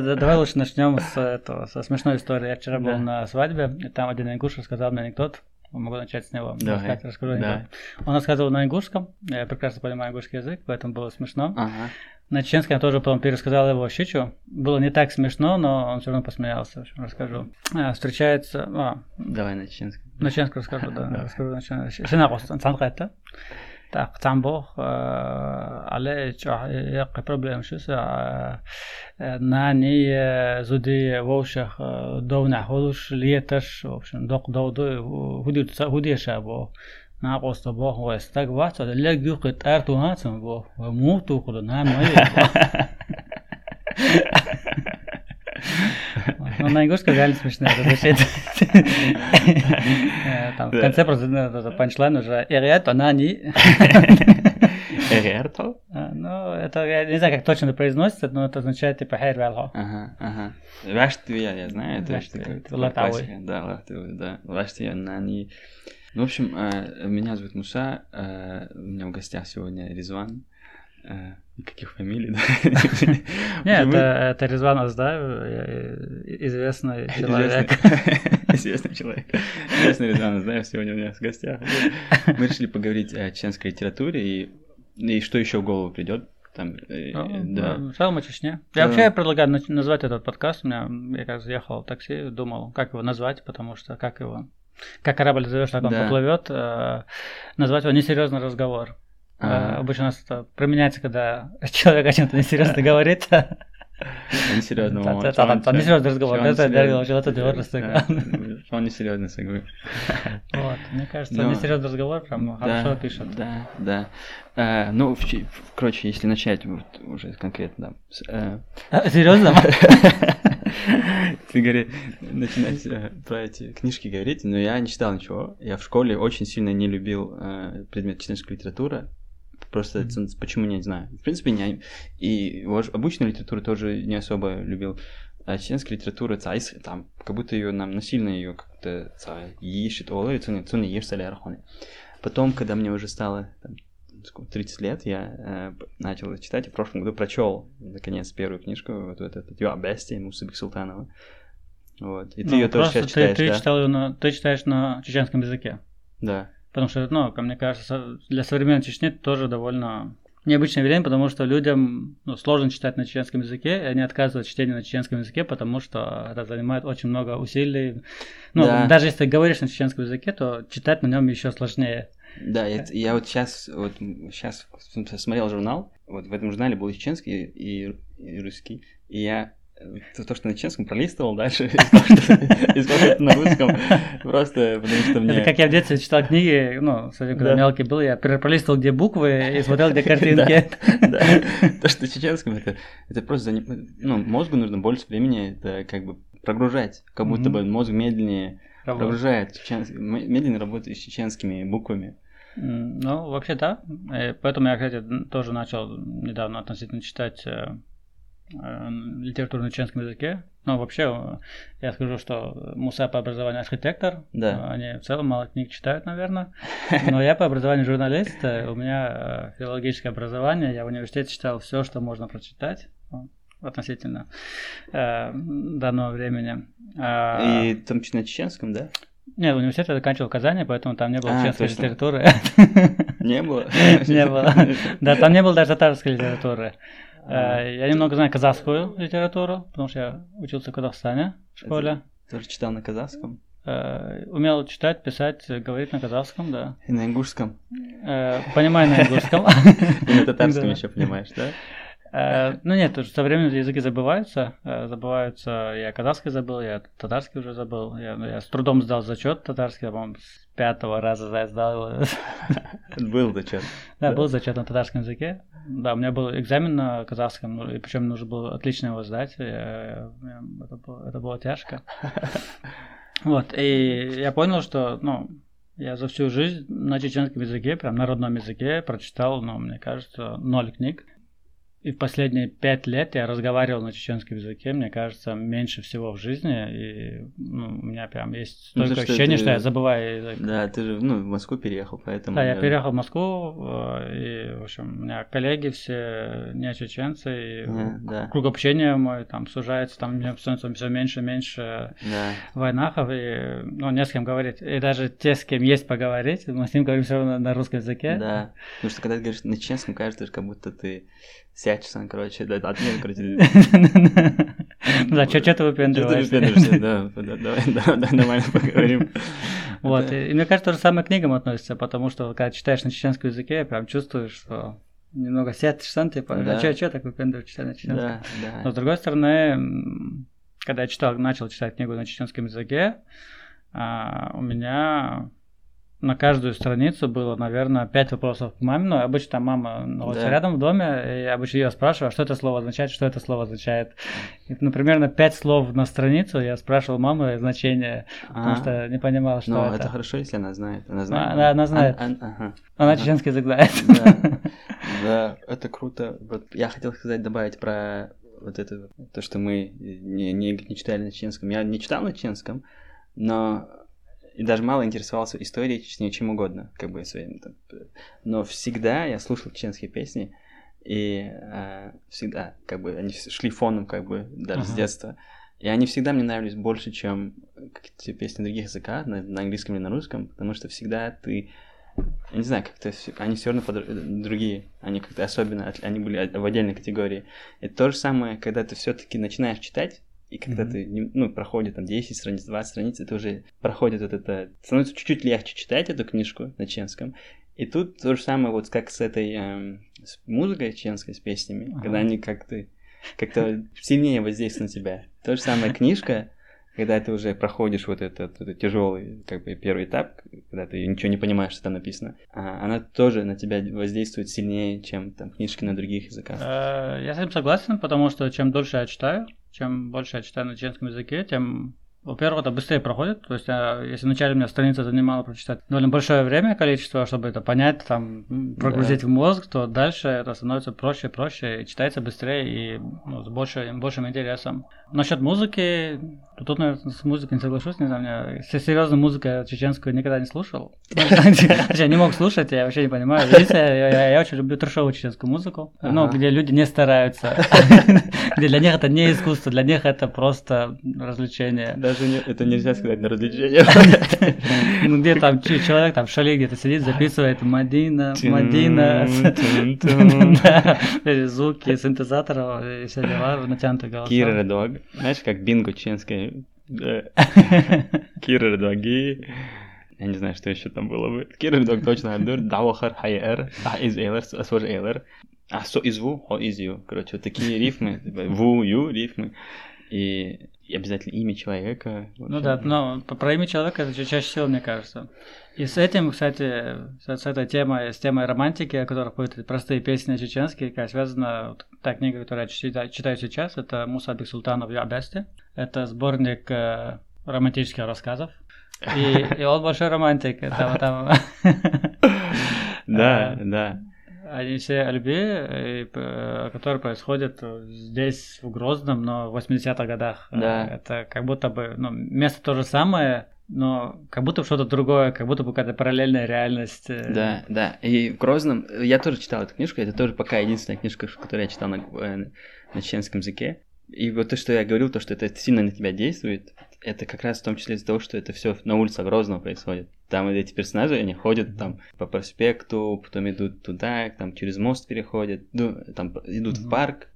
Давай лучше начнем с этого, со смешной истории. Я вчера был на свадьбе, и там один ингуш рассказал мне анекдот. Могу начать с него. Давай. Рассказать, расскажу Да. Он рассказывал на ингушском, я прекрасно понимаю ингушский язык, поэтому было смешно. Ага. На чеченском я тоже потом пересказал его щичу. Было не так смешно, но он все равно посмеялся. В общем, расскажу. А, встречается... А, Давай на чеченском. на чеченском расскажу, да. Расскажу на чеченском. так тамбо але яка проблема що на ній зуди вовшах довна голуш літаш в общем док довду гуди гудеша бо на просто бо гос так вато ле гюк тарту хацом бо муту худу на має ингушском реально смешно. это Там в конце просто ну, панчлайн уже «Эриат, она не...» Эрерто? А, Ну, это, я не знаю, как точно это произносится, но это означает типа «Хайр вялхо». Ага, ага. Лаштвия, я знаю, это латауи. Да, лаштвия, да. Лаштвия, нани. Ну, в общем, э, меня зовут Муса, э, у меня в гостях сегодня Резван. Э, Никаких фамилий, да? Нет, Мы- это, это Резван Аздаев, э, известный человек. Известный человек. Известный Резван, знаешь, сегодня у нас в гостях. Мы решили поговорить о чеченской литературе и, что еще в голову придет. Там, э, Ну, да. В целом о Чечне. Да. Я вообще предлагаю назвать этот подкаст. У меня, я как раз ехал в такси, думал, как его назвать, потому что как его... Как корабль зовешь, так он Да. поплывет. э, Назвать его несерьезный разговор. Ага. Обычно у нас это применяется, когда человек о чем-то несерьезно говорит. Он серьезно Та- та- та- та- несерьезный разговор. Делает Да, Он несерьезно говорит. Вот, Мне кажется, несерьезный разговор прям хорошо пишет. Да, да. Э, Ну, короче, если начать уже конкретно. э, Серьезно? Ты говори, начинать э, про эти книжки говорить, но я не читал ничего. Я в школе очень сильно не любил э, предмет чеченская литература. Просто ц- почему не знаю. В принципе, не. И обычную литературу тоже не особо любил. А чеченская литература, цайс, там, как будто ее нам насильно ее как-то ищет, олы, цуни, цуни, ешь. Потом, когда мне уже стало там, сколько, 30 лет, я э, начал читать, и в прошлом году прочел, наконец, первую книжку, вот эту, вот, «Ю Абести» Мусабик Султанова. Вот. И ты Ну, ее тоже сейчас читаешь, ты да? читал ее на, ты читаешь на чеченском языке. Да. Потому что, ну, как мне кажется, для современной Чечни это тоже довольно необычное явление, потому что людям ну, сложно читать на чеченском языке, и они отказывают от чтения на чеченском языке, потому что это занимает очень много усилий. Ну, Да. даже если ты говоришь на чеченском языке, то читать на нем еще сложнее. Да, я, я вот сейчас вот сейчас смотрел журнал, вот в этом журнале был и чеченский и, и русский, и я то, то, что на чеченском пролистывал дальше, искал, что- искал что-то на русском, просто потому что мне... Это как я в детстве читал книги, ну, совсем когда Да. мелкий был, я пролистывал, где буквы, и смотрел, где картинки. Да, то, что чеченском, это, просто, ну, мозгу нужно больше времени, это как бы прогружать, как будто бы мозг медленнее прогружает, медленно работает с чеченскими буквами. Ну, вообще да. Э, Поэтому я, кстати, тоже начал недавно относительно читать э, э, литературу на чеченском языке. Ну, вообще, э, я скажу, что Муса по образованию архитектор. Да. Э, Они в целом мало книг читают, наверное. Но я по образованию журналист. э, У меня э, филологическое образование. Я в университете читал все, что можно прочитать относительно э, данного времени. А, И там на чеченском, да? Нет, университет я заканчивал в Казани, поэтому там не было А, литературы. Не было? Не было. Да, там не было даже татарской литературы. Э, Я немного знаю казахскую литературу, потому что я учился в Казахстане в школе. Тоже читал на казахском? Э, Умел читать, писать, говорить на казахском, да. И на ингушском? Э, Понимаю на ингушском. И на татарском еще понимаешь, да? Ну нет, со временем языки забываются. Забываются, я казахский забыл, я татарский уже забыл. Я, я с трудом сдал зачет татарский, я, по-моему, с пятого раза сдал. Был зачет. Да. был зачет на татарском языке. Да, у меня был экзамен на казахском, ну, и причем нужно было отлично его сдать. Я- я- я- это, было, это было тяжко. Вот, и я понял, что, ну, я за всю жизнь на чеченском языке, прям на родном языке, прочитал, ну, мне кажется, ноль книг. И в последние пять лет я разговаривал на чеченском языке, мне кажется, меньше всего в жизни. И ну, у меня прям есть Ну, столько то, что ты- что я забываю язык. Да, ты же, ну, в Москву переехал, поэтому... Да, я переехал в Москву, э, и, в общем, у меня коллеги все не чеченцы, и Ага, да. круг общения мой там сужается, там мне становится все меньше и меньше Да. войнахов, и ну, не с кем говорить. И даже те, с кем есть поговорить, мы с ним говорим все равно на русском языке. Да. Потому что когда ты говоришь на чеченском, кажется, как будто ты сячешься, короче, да, от меня, короче, Да, ты выпендриваешься? выпендриваешься? Да, да, давай, да, да, нормально поговорим. Вот, и, мне кажется, то же самое к книгам относится, потому что когда читаешь на чеченском языке, прям чувствуешь, что немного сядешь сам, типа, Да. а что так выпендриваешься на чеченском? Да, Но да. с другой стороны, когда я читал, начал читать книгу на чеченском языке, а, у меня на каждую страницу было, наверное, пять вопросов к маме. Ну, обычно там мама находится Да. рядом в доме, и обычно ее спрашиваю, а что это слово означает, что это слово означает. И, ну, примерно пять слов на страницу я спрашивал маму значение, потому Ага. что не понимал, что Ну, это. это хорошо, если она знает. Она знает. она- она знает. Ан- ан- ага. Она чеченский язык знает. Да, да, это круто. Вот я хотел сказать, добавить про вот это, то, что мы не, не, не читали на чеченском. Я не читал на чеченском, но и даже мало интересовался историей Чечни, чем угодно, как бы своим. там, э, Но всегда я слушал чеченские песни, и э, всегда, как бы, они шли фоном, как бы, даже с Ага. детства. И они всегда мне нравились больше, чем какие-то песни других языках, на, на английском или на русском, потому что всегда ты я не знаю, как-то они все равно подр- другие, они как-то особенно, они были в отдельной категории. Это то же самое, когда ты все-таки начинаешь читать, и когда Мгм. ты, ну, проходит там 10 страниц, 20 страниц, это уже проходит вот это, становится чуть-чуть легче читать эту книжку на чеченском. И тут то же самое вот как с этой эм, с музыкой чеченской, с песнями, Ага. когда они как-то как-то сильнее воздействуют на тебя. То же самое книжка, когда ты уже проходишь вот этот, этот тяжелый как бы первый этап, когда ты ничего не понимаешь, что там написано, а, она тоже на тебя воздействует сильнее, чем там книжки на других языках. Э, Я с этим согласен, потому что чем дольше я читаю, чем больше я читаю на чеченском языке, тем, во-первых, это быстрее проходит. То есть, я- если вначале у меня страница занимала прочитать довольно большое время, количество, чтобы это понять, там, прогрузить в мозг, то дальше это становится проще и проще, и читается быстрее и ну, с большим, большим интересом. Насчет музыки, тут, наверное, с музыкой не соглашусь, не знаю, мне серьезную музыку я чеченскую никогда не слушал. Я не мог слушать, я вообще не понимаю. Единственное, я, очень люблю трешовую чеченскую музыку, ну, Ага. где люди не стараются, где для них это не искусство, для них это просто развлечение. Даже не- это нельзя сказать на развлечение. Ну, где там человек там в шале где-то сидит, записывает Мадина, Мадина, звуки синтезаторов и все дела, натянутые голоса. Кира Редваг. Знаешь, как бинго? Да. Кира Редваги. Я не знаю, что еще там было бы. Кира Редваг точно адур. Давахар хайер. А из эйлер, асваж эйлер. А со из ву, хо из ю. Короче, вот такие рифмы. Ву, ю рифмы. И обязательно имя человека. Ну да, но про имя человека это ча- чаще всего, мне кажется. И с этим, кстати, с, этой темой, с темой романтики, о которой поют простые песни чеченские, как связана вот та книга, которую я читаю, читаю сейчас, это Муса Бексултанов «Я Абясти». Это сборник э, романтических рассказов. И, и он большой романтик. Там, там, Да, А, да. Они все о любви, и, э, которые происходят здесь, в Грозном, но в 80-х годах. Да. Э, Это как будто бы, ну, место то же самое, но как будто бы что-то другое, как будто бы какая-то параллельная реальность. э. Да, да. И в Грозном, я тоже читал эту книжку, это тоже пока единственная книжка, которую я читал на, э, на чеченском языке. И вот то, что я говорил, то, что это сильно на тебя действует, это как раз в том числе из-за того, что это все на улице Грозного происходит. Там эти персонажи, они ходят там по проспекту, потом идут туда, там через мост переходят, ну, там идут в Мгм. парк,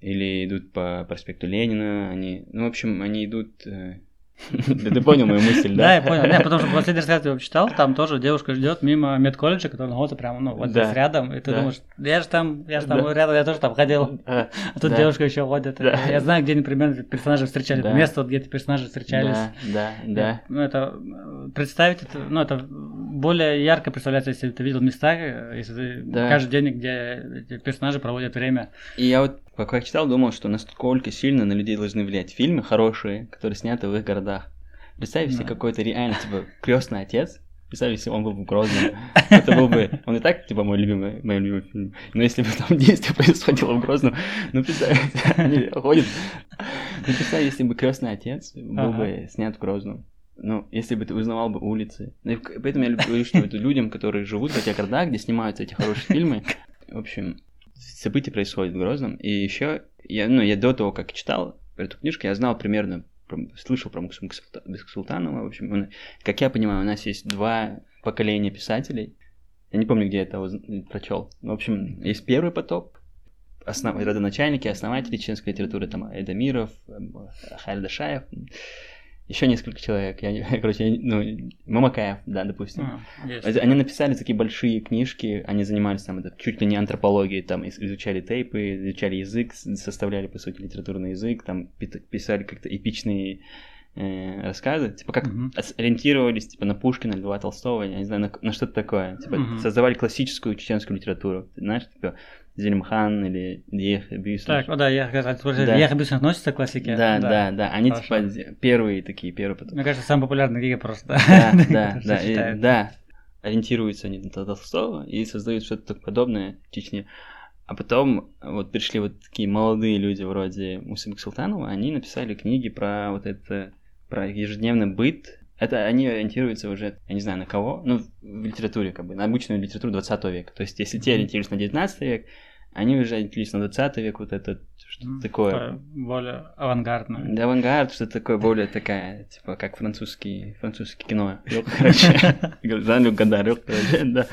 или идут по проспекту Ленина, они, ну, в общем, они идут... э, Да ты понял мою мысль, Да, да? я понял. Нет, потому что последний рассказ я его читал, там тоже девушка ждет мимо медколледжа, который находится прямо, ну, вот здесь рядом, и ты думаешь, я же там, я же там рядом, я тоже там ходил. А, тут девушка еще ходит. Я знаю, где они примерно персонажи встречались. Да. Место, где эти персонажи встречались. Да, да. Ну, это представить ну, это более ярко представляется, если ты видел места, если каждый день, где персонажи проводят время. И я вот, пока я читал, думал, что насколько сильно на людей должны влиять фильмы хорошие, которые сняты в их городах. Представь себе Да. какой-то реально, типа, крестный отец, Представь, если он был бы Грозным. Это был бы... Он и так, типа, мой любимый, мой любимый фильм. Но если бы там действие происходило в Грозном, ну, представь, они ходят... Ну, представь, если бы крестный отец был бы снят в Грозном. Ну, если бы ты узнавал бы улицы. Ну, поэтому я люблю, что это людям, которые живут в этих городах, где снимаются эти хорошие фильмы. В общем, события происходят в Грозном. И еще, я, ну, я до того, как читал эту книжку, я знал примерно слышал про Султанова, в общем, он, как я понимаю, у нас есть два поколения писателей. Я не помню, где я это прочел. В общем, есть первый потоп, основ... родоначальники, основатели чеченской литературы, там Эдамиров, Хальдашаев, еще несколько человек, я, короче, я, ну, Мамакаев, да, допустим. А, они написали такие большие книжки, они занимались там это, чуть ли не антропологией, там изучали тейпы, изучали язык, составляли, по сути, литературный язык, там писали как-то эпичные э, рассказы, типа как uh ориентировались типа на Пушкина, Льва Толстого, я не знаю, на, на что-то такое, типа uh создавали классическую чеченскую литературу, знаешь, типа Зелимхан или Ех Бюснер. Так, о, да, я как раз да. Ех Бюснер относится к классике. Да, да, да, да. Они Хорошо. типа первые такие, первые потом. Мне кажется, самый популярный книга просто. Да, да, да, и, да. Ориентируются они на Толстого и создают что-то подобное в Чечне. А потом вот пришли вот такие молодые люди вроде Мусима Султанова, они написали книги про вот это, про ежедневный быт. Это они ориентируются уже, я не знаю, на кого, ну, в литературе, как бы, на обычную литературу 20 века. То есть, если те ориентируются на 19 век, они уже ориентировались на 20 век, вот это что-то mm, такое. Более авангардное. Да, авангард, что-то такое более такая, типа, как французский, французский кино. Короче, Жан-Люк Гадар, короче, да.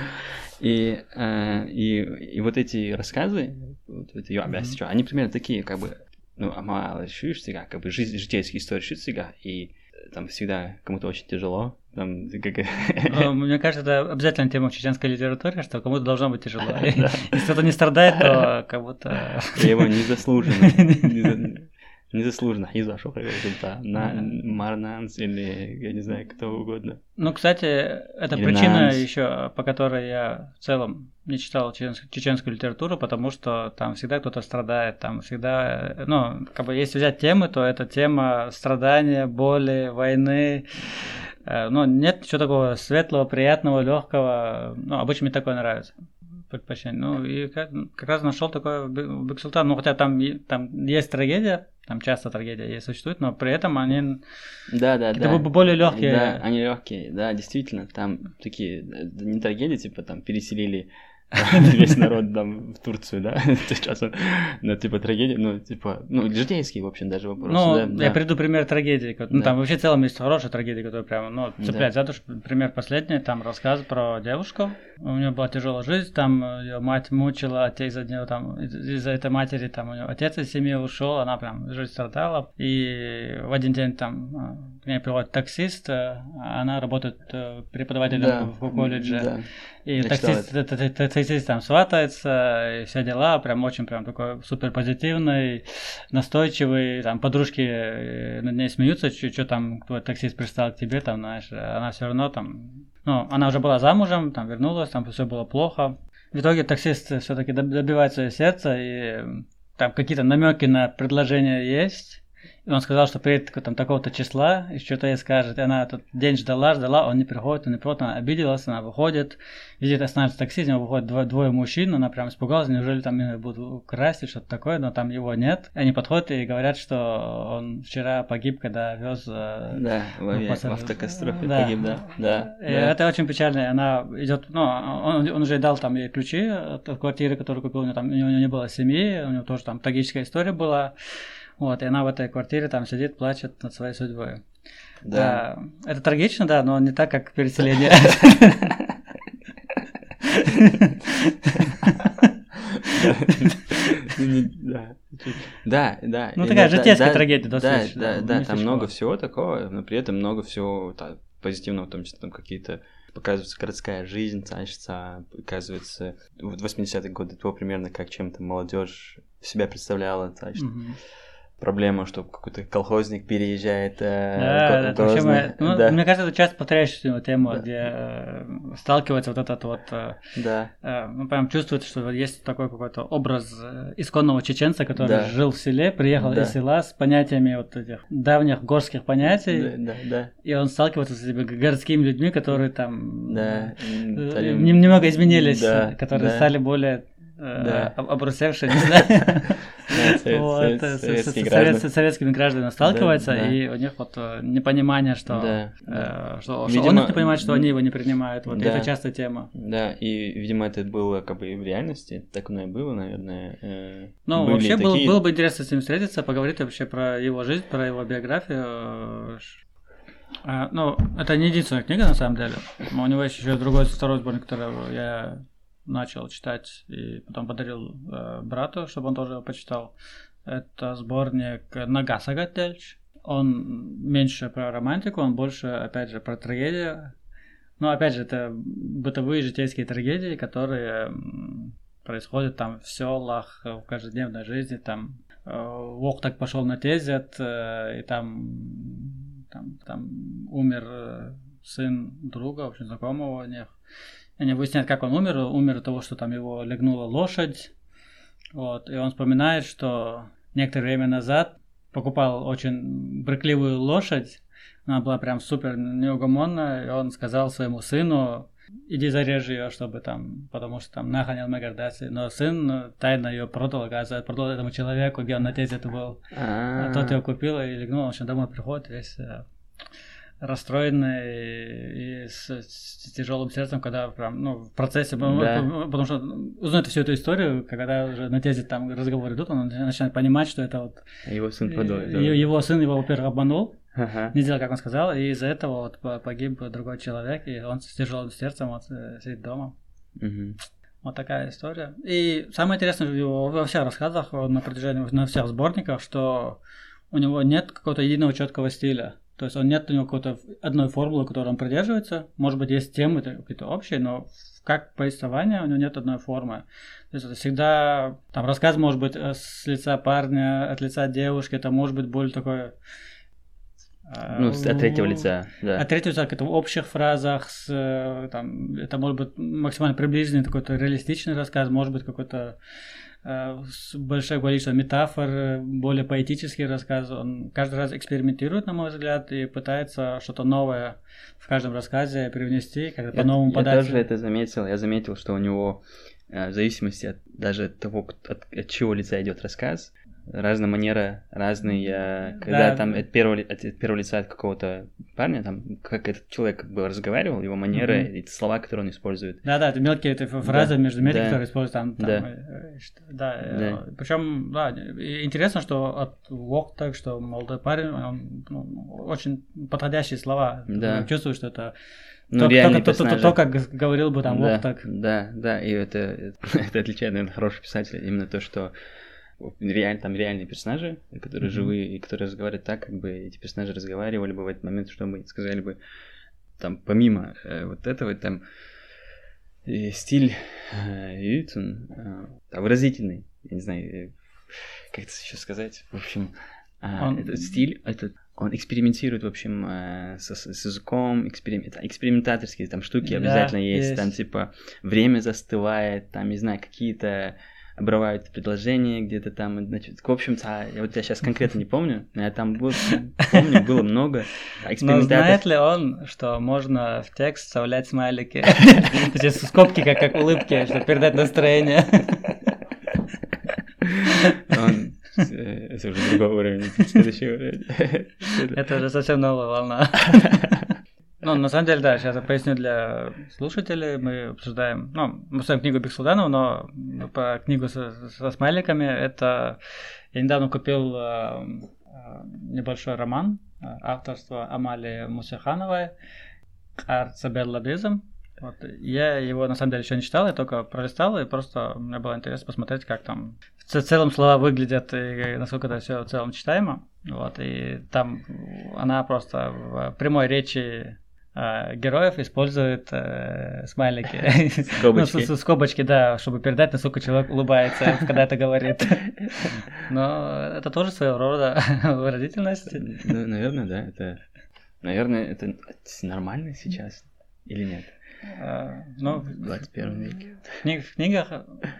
И, э, и, и вот эти рассказы, вот это mm-hmm. они примерно такие, как бы, ну, мало шишцига, как бы жизнь, житейские истории шишцига, и там всегда кому-то очень тяжело, там, как... Ну, мне кажется, это обязательно тема в чеченской литературе, что кому-то должно быть тяжело. Если кто-то не страдает, то как будто... Его незаслуженно. Незаслуженно. И за что это на Марнанс или я не знаю, кто угодно. Ну, кстати, это причина еще, по которой я в целом не читал чеченскую литературу, потому что там всегда кто-то страдает, там всегда, ну, как бы если взять темы, то это тема страдания, боли, войны, Э, ну, нет ничего такого светлого, приятного, легкого. Ну, обычно мне такое нравится предпочтение. Ну, и как, как раз нашел такое Бексултан. Ну, хотя там, там есть трагедия, там часто трагедия есть, существует, но при этом они да, да, да. более легкие. Да, они легкие, да, действительно. Там такие не трагедии, типа там переселили весь народ там в Турцию, да, сейчас он, ну, типа, трагедия, ну, типа, ну, житейский, в общем, даже вопрос. Ну, да, я да. приведу пример трагедии, ну, там вообще в целом есть хорошие трагедии, которые прямо, ну, цепляют да. за душу. Пример последний, там рассказ про девушку, у нее была тяжелая жизнь, там ее мать мучила, отец из-за нее, там, из-за этой матери, там, у нее отец из семьи ушел, она прям жизнь страдала, и в один день там а, к ней приходит таксист, а она работает э, преподавателем да. в колледже, да. И таксист, таксист там сватается, и все дела, прям очень прям такой супер позитивный, настойчивый, там подружки э, над ней смеются, что там твой таксист пристал к тебе, там, знаешь, она все равно там, ну, она уже была замужем, там вернулась, там все было плохо. В итоге таксист все-таки добивает свое сердце, и там какие-то намеки на предложение есть. Он сказал, что приедет там такого-то числа, и что-то ей скажет. И она тут день ждала, ждала, он не приходит, он не приходит, она обиделась, она выходит, видит, останавливается такси, из него выходит двое, двое мужчин, она прям испугалась, неужели там меня будут красть что-то такое, но там его нет. Они подходят и говорят, что он вчера погиб, когда вез... Э, да, в, авиа... в автокатастрофе да. погиб, да. да, и да. Это очень печально, она идет, ну, он, он уже дал там ей ключи от квартиры, которую купил, у него там у него не было семьи, у него тоже там трагическая история была. Вот, и она в этой квартире там сидит, плачет над своей судьбой. Да. А, это трагично, да, но не так, как переселение. Да, да. Ну, такая житейская трагедия, да, Да, да, да, там много всего такого, но при этом много всего позитивного, в том числе там какие-то показывается городская жизнь, значится, показывается в 80-е годы то примерно как чем-то молодежь себя представляла, значит. Проблема, что какой-то колхозник переезжает э, Да, Грозный. мы- ну, да, мне кажется, это часто повторяющаяся тема, Да. где э, сталкивается вот этот вот, э, да, э, ну, прям чувствуется, что есть такой какой-то образ э, исконного чеченца, который Да. жил в селе, приехал Да. из села с понятиями вот этих давних горских понятий, да, да, да, и он сталкивается с этими городскими людьми, которые там да, э, нем- немного изменились, Да, э, которые да. стали более э, Да. об- обрусевшие, не знаю. Вот, э, с- советскими гражданами сталкивается, и у них вот э, непонимание, что, э, он их не понимает, что они его не принимают. Вот это частая тема. Да, и, видимо, это было как бы и в реальности, так оно и было, наверное. э, Ну, вообще было, бы интересно с ним встретиться, поговорить вообще про его жизнь, про его биографию. э, ну, это не единственная книга, на самом деле. У него есть еще другой, второй сборник, который я начал читать и потом подарил э, брату, чтобы он тоже его почитал. Это сборник Нагасага Тельч. Он меньше про романтику, он больше, опять же, про трагедию. Но, опять же, это бытовые житейские трагедии, которые происходят там в селах, в каждодневной жизни. Там э, Вог так пошел на тезет, э, и там, там, там умер э, сын друга, очень знакомого у них. Они выясняют, как он умер. Умер от того, что там его легнула лошадь. Вот. И он вспоминает, что некоторое время назад покупал очень брыкливую лошадь. Она была прям супер неугомонная. И он сказал своему сыну, иди зарежи ее, чтобы там, потому что там наханял Мегардаси. Но сын э, тайно ее продал, оказывается, продал этому человеку, где он на тезе это был. А тот его купил и легнул, он еще домой приходит весь расстроенный и с, с тяжелым сердцем, когда прям, ну, в процессе, Да. потому что узнает всю эту историю, когда уже на тезе там разговоры идут, он начинает понимать, что это вот его сын э, да. его сын его, во-первых, обманул, Ага. не сделал, как он сказал, и из-за этого вот по- погиб другой человек, и он с тяжелым сердцем вот, э, сидит дома. Мгм. Вот такая история. И самое интересное во всех рассказах, на протяжении на всех сборниках, что у него нет какого-то единого четкого стиля. То есть он нет у него какой-то одной формулы, которой он придерживается. Может быть, есть темы это какие-то общие, но как повествование у него нет одной формы. То есть это всегда там рассказ может быть э, с лица парня, от лица девушки, это может быть более такое. э, Ну, от третьего лица, да. от третьего лица, как-то в общих фразах, с, э, там, это может быть максимально приближенный какой-то реалистичный рассказ, может быть какой-то большое количество метафор, э, более поэтический рассказ. Он каждый раз экспериментирует, на мой взгляд, и пытается что-то новое в каждом рассказе привнести, как-то Я- по-новому я подать. тоже это заметил. Я заметил, что у него э, в зависимости от даже от того, от, от чего лица идет рассказ, разная манера, разные, э, когда Да. там от первого, от, от первого лица от какого-то парня, там, как этот человек как бы разговаривал, его манера, Мгм. и слова, которые он использует. Да, да, это мелкие это фразы Да, между метрами, да. которые используют там. там, Да. э, э, что- да, Да. Причем, да, интересно, что от Вок так, что молодой парень, он, ну, очень подходящие слова. Да. Ты Чувствуешь, что это Ну, то, то, то, то, то, как говорил бы там да, Вок так. Да, да, и это, это отличает, наверное, хороший писатель, именно то, что реаль, там реальные персонажи, которые Мгм. живые, и которые разговаривают так, как бы эти персонажи разговаривали бы в этот момент, чтобы сказали бы, там, помимо э, вот этого, там, э, стиль э, Ютун, э, выразительный, я не знаю, э, как это еще сказать, в общем, а, Он- этот стиль, этот, он экспериментирует, в общем, э, с, с языком, эксперим- экспериментаторские там штуки Да, обязательно есть, есть. там типа время застывает, там, не знаю, какие-то обрывают предложения где-то там, значит, в общем, а, я вот я сейчас конкретно не помню, но я там был, помню, было много Но знает ли он, что можно в текст вставлять смайлики? Эти скобки, как, как улыбки, чтобы передать настроение. Он, э, это уже другой уровень, следующий уровень. Это уже совсем новая волна. Ну, на самом деле, да, сейчас я поясню для слушателей. Мы обсуждаем, ну, мы ставим книгу Бексуданова, но по книгу со, со смайликами это... Я недавно купил э, э, небольшой роман э, авторства Амалии Мусихановой «Арцебеллабизм». Вот. Я его на самом деле еще не читал, я только пролистал, и просто мне было интересно посмотреть, как там в целом слова выглядят и насколько это все в целом читаемо. Вот, и там она просто в прямой речи героев используют э, смайлики. Скобочки. Ну, с- с- скобочки, да, чтобы передать, насколько человек улыбается, когда это говорит. Но это тоже своего рода выразительность. Ну, наверное, да, это... Наверное, это нормально сейчас или нет? А, Ну, В 21 веке. в книг- в книгах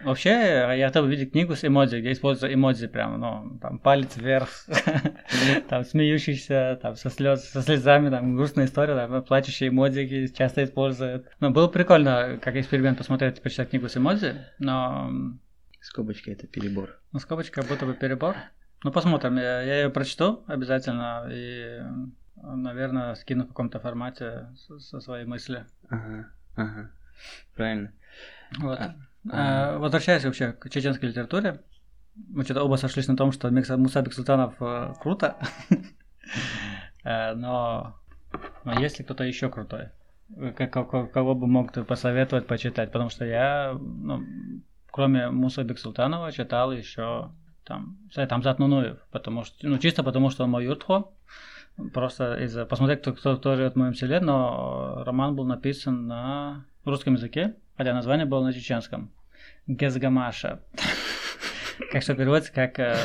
вообще я бы видеть книгу с эмодзи, где используются эмодзи прям, ну, там палец вверх, там смеющийся, там со слез, со слезами, там грустная история, там плачущие эмодзи часто используют. Ну, было прикольно, как эксперимент посмотреть, почитать книгу с эмодзи, но Скобочка это перебор. ну, скобочка будто бы перебор. Ну, посмотрим, я, я ее прочту обязательно и, наверное, скину в каком-то формате со, со своей мысли. Ага, ага. Правильно. Вот. А, А, возвращаясь вообще к чеченской литературе, мы что-то оба сошлись на том, что Мусабик Султанов э, круто, Э, но, но есть ли кто-то еще крутой? Как- ко- Кого бы мог ты посоветовать почитать? Потому что я, ну, кроме Муса Бексултанова, читал еще там, Сайт Амзат Нунуев, потому что, ну, чисто потому, что он мой юртхо, просто из-за посмотреть, кто, кто, кто живет в моем селе, но роман был написан на русском языке, хотя название было на чеченском. Гезгамаша. Как что переводится как э,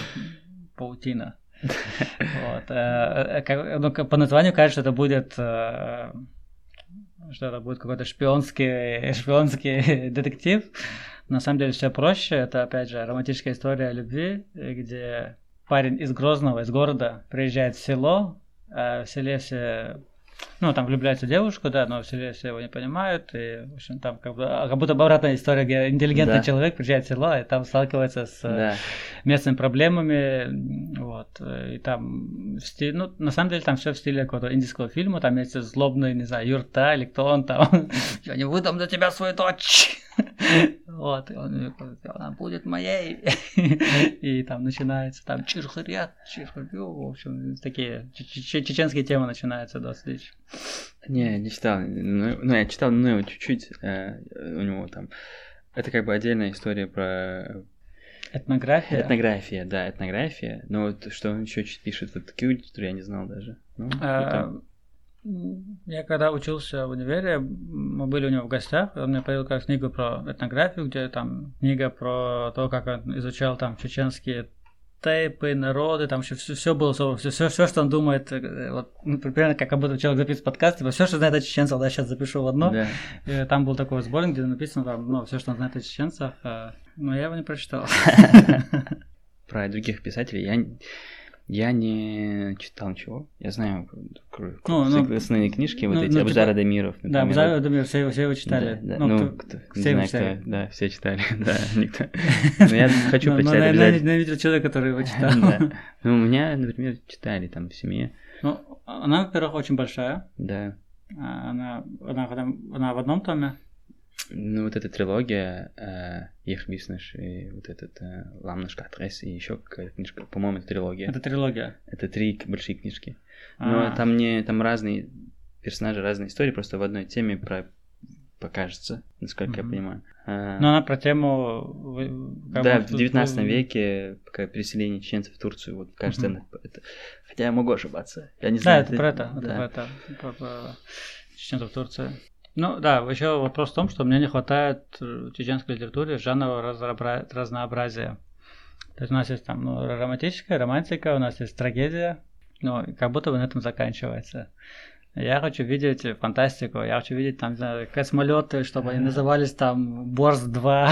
паутина. Вот. э, э, ну, По названию кажется, что это будет что это будет какой-то шпионский, шпионский детектив. На самом деле все проще. Это, опять же, романтическая история о любви, где парень из Грозного, из города, приезжает в село, а в селе все ну, там влюбляется в девушку, да, но в селе все его не понимают, и, в общем, там как, бы, а, как будто обратная история, где интеллигентный Да. человек приезжает в село, и там сталкивается с э, Да. местными проблемами, вот, э, и там, в стиле, ну, на самом деле, там все в стиле какого-то индийского фильма, там есть злобный, не знаю, юрта или кто он там, я не выдам за тебя свою дочь, вот, и он, говорит, она будет моей, и там начинается, там, чирхарят, чирхарю, в общем, такие че- че- чеченские темы начинаются досить. Не, не читал. Ну, ну, я читал, ну, чуть-чуть. э, у него там... Это как бы отдельная история про Этнография. этнография, да, этнография. Но вот что он еще пишет, вот литературу я не знал даже. Ну, А. Я когда учился в универе, мы были у него в гостях, он мне повел как книгу про этнографию, где там книга про то, как он изучал там чеченские тейпы, народы, там все, все было, все, все, все, что он думает, э, вот, ну, примерно как будто человек записывает подкаст, типа, все, что знает о чеченцах, да, сейчас запишу в одно. Да. И там был такой сборник, где написано там, ну, все, что он знает о чеченцах, э, но я его не прочитал. Про других писателей я, я не читал ничего. Я знаю кр- Ну, ну, основные книжки, вот ну, эти ну, Абзара типа- Дамиров. Да, например. Бузаева, думаю, все, его- все его читали. Да, да. Ну, Ну, кто- кто, не все знаю, читали. кто, да, все читали, да, никто. Но я хочу Ну, ну, прочитать наверное, обязательно. я видел человека, который его читал. Да. Ну, у меня, например, читали там в семье, Ну, она, во-первых, очень большая. да. Она, она, она в одном томе. Ну, вот эта трилогия, э, Их Биснеш и вот этот э, Ламнаш Катрес и еще какая-то книжка, по-моему, это трилогия. Это трилогия. Это три большие книжки. Но А, там не, там разные персонажи, разные истории, просто в одной теме про покажется, насколько я Мгм. понимаю. А, Но она про тему... да, в 19 вы- веке переселение чеченцев в Турцию, вот кажется, Мгм. она- это- хотя я могу ошибаться, я не Да, знаю. это про это. Это да. про это. Про, про чеченцев в Турции. Ну да, еще вопрос в том, что мне не хватает в чеченской литературе жанрового разнообразия. То есть у нас есть там ну, романтическая романтика, у нас есть трагедия, но как будто бы на этом заканчивается. Я хочу видеть фантастику, я хочу видеть там, не знаю, космолеты, чтобы они назывались там Борс-2,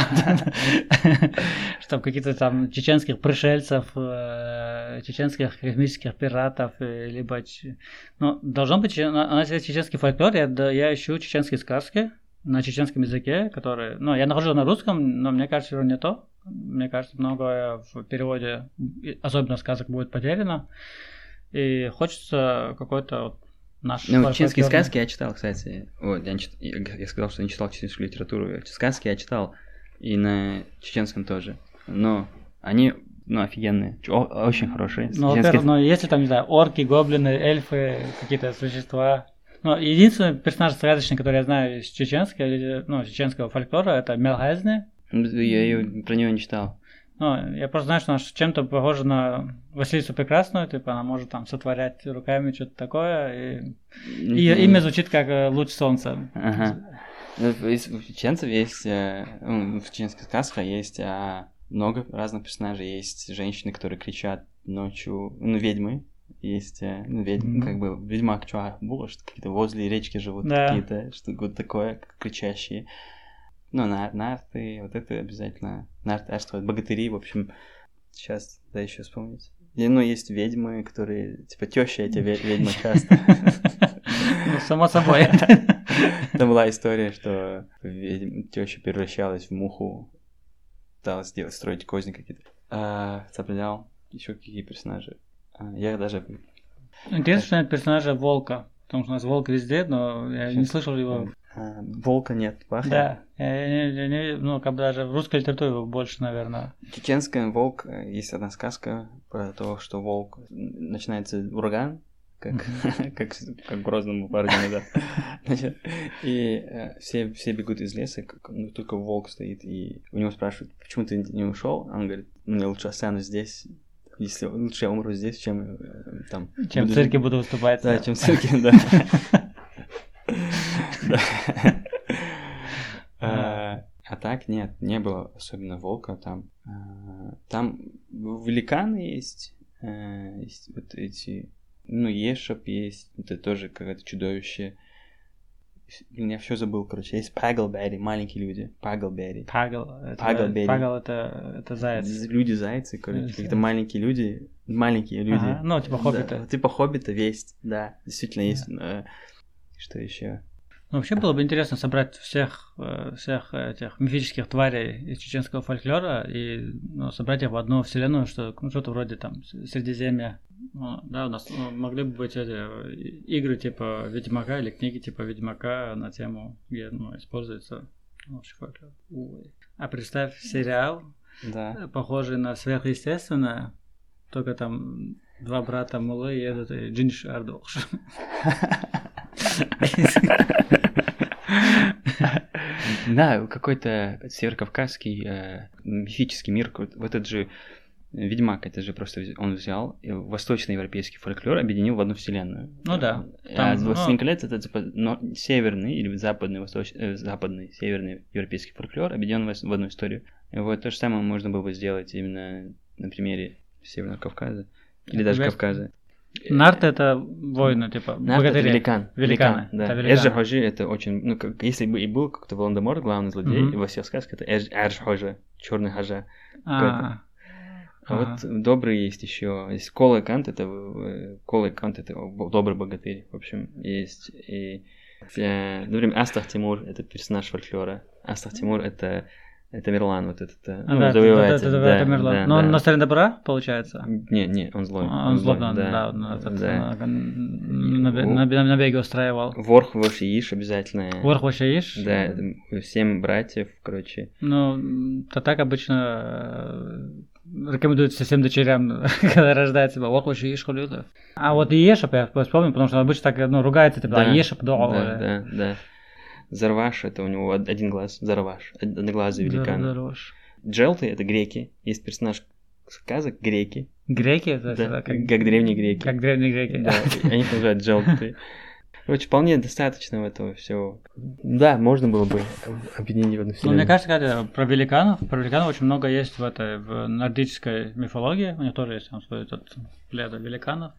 чтобы какие-то там чеченских пришельцев, э, чеченских космических пиратов, э, либо... Ну, должно быть, у нас есть чеченский фольклор, я, да, я ищу чеченские сказки на чеченском языке, которые... Ну, я нахожу на русском, но мне кажется, что не то. Мне кажется, многое в переводе, особенно сказок, будет потеряно. И хочется какой-то вот наш... Ну, чеченские сказки я читал, кстати. Вот, я, чит- я сказал, что не читал чеченскую литературу. Сказки я читал, и на чеченском тоже. Но они, ну, офигенные, о- очень хорошие. Ну, Чеченские- во-первых, ну, если там, не знаю, орки, гоблины, эльфы, какие-то существа. Ну, единственный персонаж сказочный, который я знаю из чеченского, или, ну, чеченского фольклора, это Мелхайзне. Ну, Я её- про нее не читал. Ну, я просто знаю, что она чем-то похожа на Василису Прекрасную, типа она может там сотворять руками что-то такое, и, и имя звучит как э, луч солнца. Ага. Ну, В чеченцев есть, э, в чеченских сказках есть а, много разных персонажей. Есть женщины, которые кричат ночью, ну, ведьмы, есть, э, ну, ведьм, Мгм. как бы, ведьмак, было, что какие-то возле речки живут Да. какие-то, что вот такое, кричащие. Ну, на, нарты, вот это обязательно. Нарты, а что, богатыри, в общем, сейчас, да, еще вспомнить. И, ну, есть ведьмы, которые, типа, теща эти ве- ведьмы часто. Ну, само собой. Там была история, что теща превращалась в муху, пыталась сделать, строить козни какие-то. А, Цаплял, еще какие персонажи. А, Я даже... Интересно, персонажа Волка, потому что у нас Волк везде, но я не слышал его. А, Волка нет, Паха. Да, я не- я не- ну, как бы даже в русской литературе его больше, наверное. Чеченская волк, э, есть одна сказка про то, что волк начинается ураган, как, как, как грозному назад. Значит, И э, все, все бегут из леса, как- ну, только волк стоит, и у него спрашивают, почему ты не ушел? Он говорит, мне лучше останусь здесь, если лучше я умру здесь, чем э, там. Чем в буду цирке жить». буду выступать. Да, чем в цирке, да. Да. А а так нет, не было особенно волка там. А, Там великаны есть, э, есть вот эти, ну, Ешоп есть, это тоже какое-то чудовище. Я все забыл, короче. Есть Паглберри, маленькие люди. Паглберри. Пагл. Паглберри. Пагл это, это заяц. Люди-зайцы, короче. Какие-то маленькие люди. Маленькие люди. Ага, ну, типа Да, хоббита. типа хоббита есть, да. Действительно есть. э, Что еще? Ну, вообще было бы интересно собрать всех, э, всех этих мифических тварей из чеченского фольклора и ну, собрать их в одну вселенную, что ну, что-то вроде там Средиземья. Ну, да, у нас ну, могли бы быть эти игры типа Ведьмака или книги типа Ведьмака на тему, где ну, используется вообще фольклор. Ой. А представь сериал, Да. э, похожий на сверхъестественное, только там два брата Мулы едут и Джинш Ардолш. Да, какой-то северокавказский э, мифический мир, вот этот же Ведьмак, это же просто он взял восточноевропейский фольклор, объединил в одну вселенную. Ну да, А там, ну- «Властелин колец» это но- северный или западный, восточ... э, западный, северный европейский фольклор объединен в в одну историю. Вот то же самое можно было бы сделать именно на примере Северного Кавказа. Или даже Кавказа. Нарт это воины, типа, Нарт это великан. Великаны, да. это. Эджи Хожи это очень, ну, как, если бы и был как-то Волан-де-Морт, главный злодей, Мгм. во всех сказках, это Эдж, Хожа, черный Хожа. А, А вот добрый есть еще. Есть Колы Кант, это э, Колы Кант, это добрый богатырь. В общем, есть и э, например, Астах Тимур это персонаж фольклора. Астах Тимур это это Мирлан, вот этот э, а, ну, да, завоеватель, это, да, это Мерлан. да, Но он да. на стороне добра, получается? Не, не, он злой. А, Он злой, да, да, да, этот, да. на- на- на- на- на набеги устраивал. Ворх, Вош и Иш обязательно. Ворх вообще ешь? Да, семь братьев, короче. Ну, то так обычно э, рекомендуется всем дочерям, когда рождается, ох, вообще ешь. А вот и Ешеп я вспомнил, потому что обычно так, ну, ругается, типа, а да, да, да, да. Зарваш, это у него од- один глаз, Зарваш, од- одноглазый великан. Дорож. Джелты — это греки, есть персонаж сказок греки, Греки, это да, как, как, древние греки. как древние греки. Да, они их называют джелты. Короче, вполне достаточно этого всего. Да, можно было бы объединить в одну Ну, мне вселенную. кажется, кстати, про великанов, про великанов очень много есть в этой, в нордической мифологии, у них тоже есть там свой этот пледа великанов.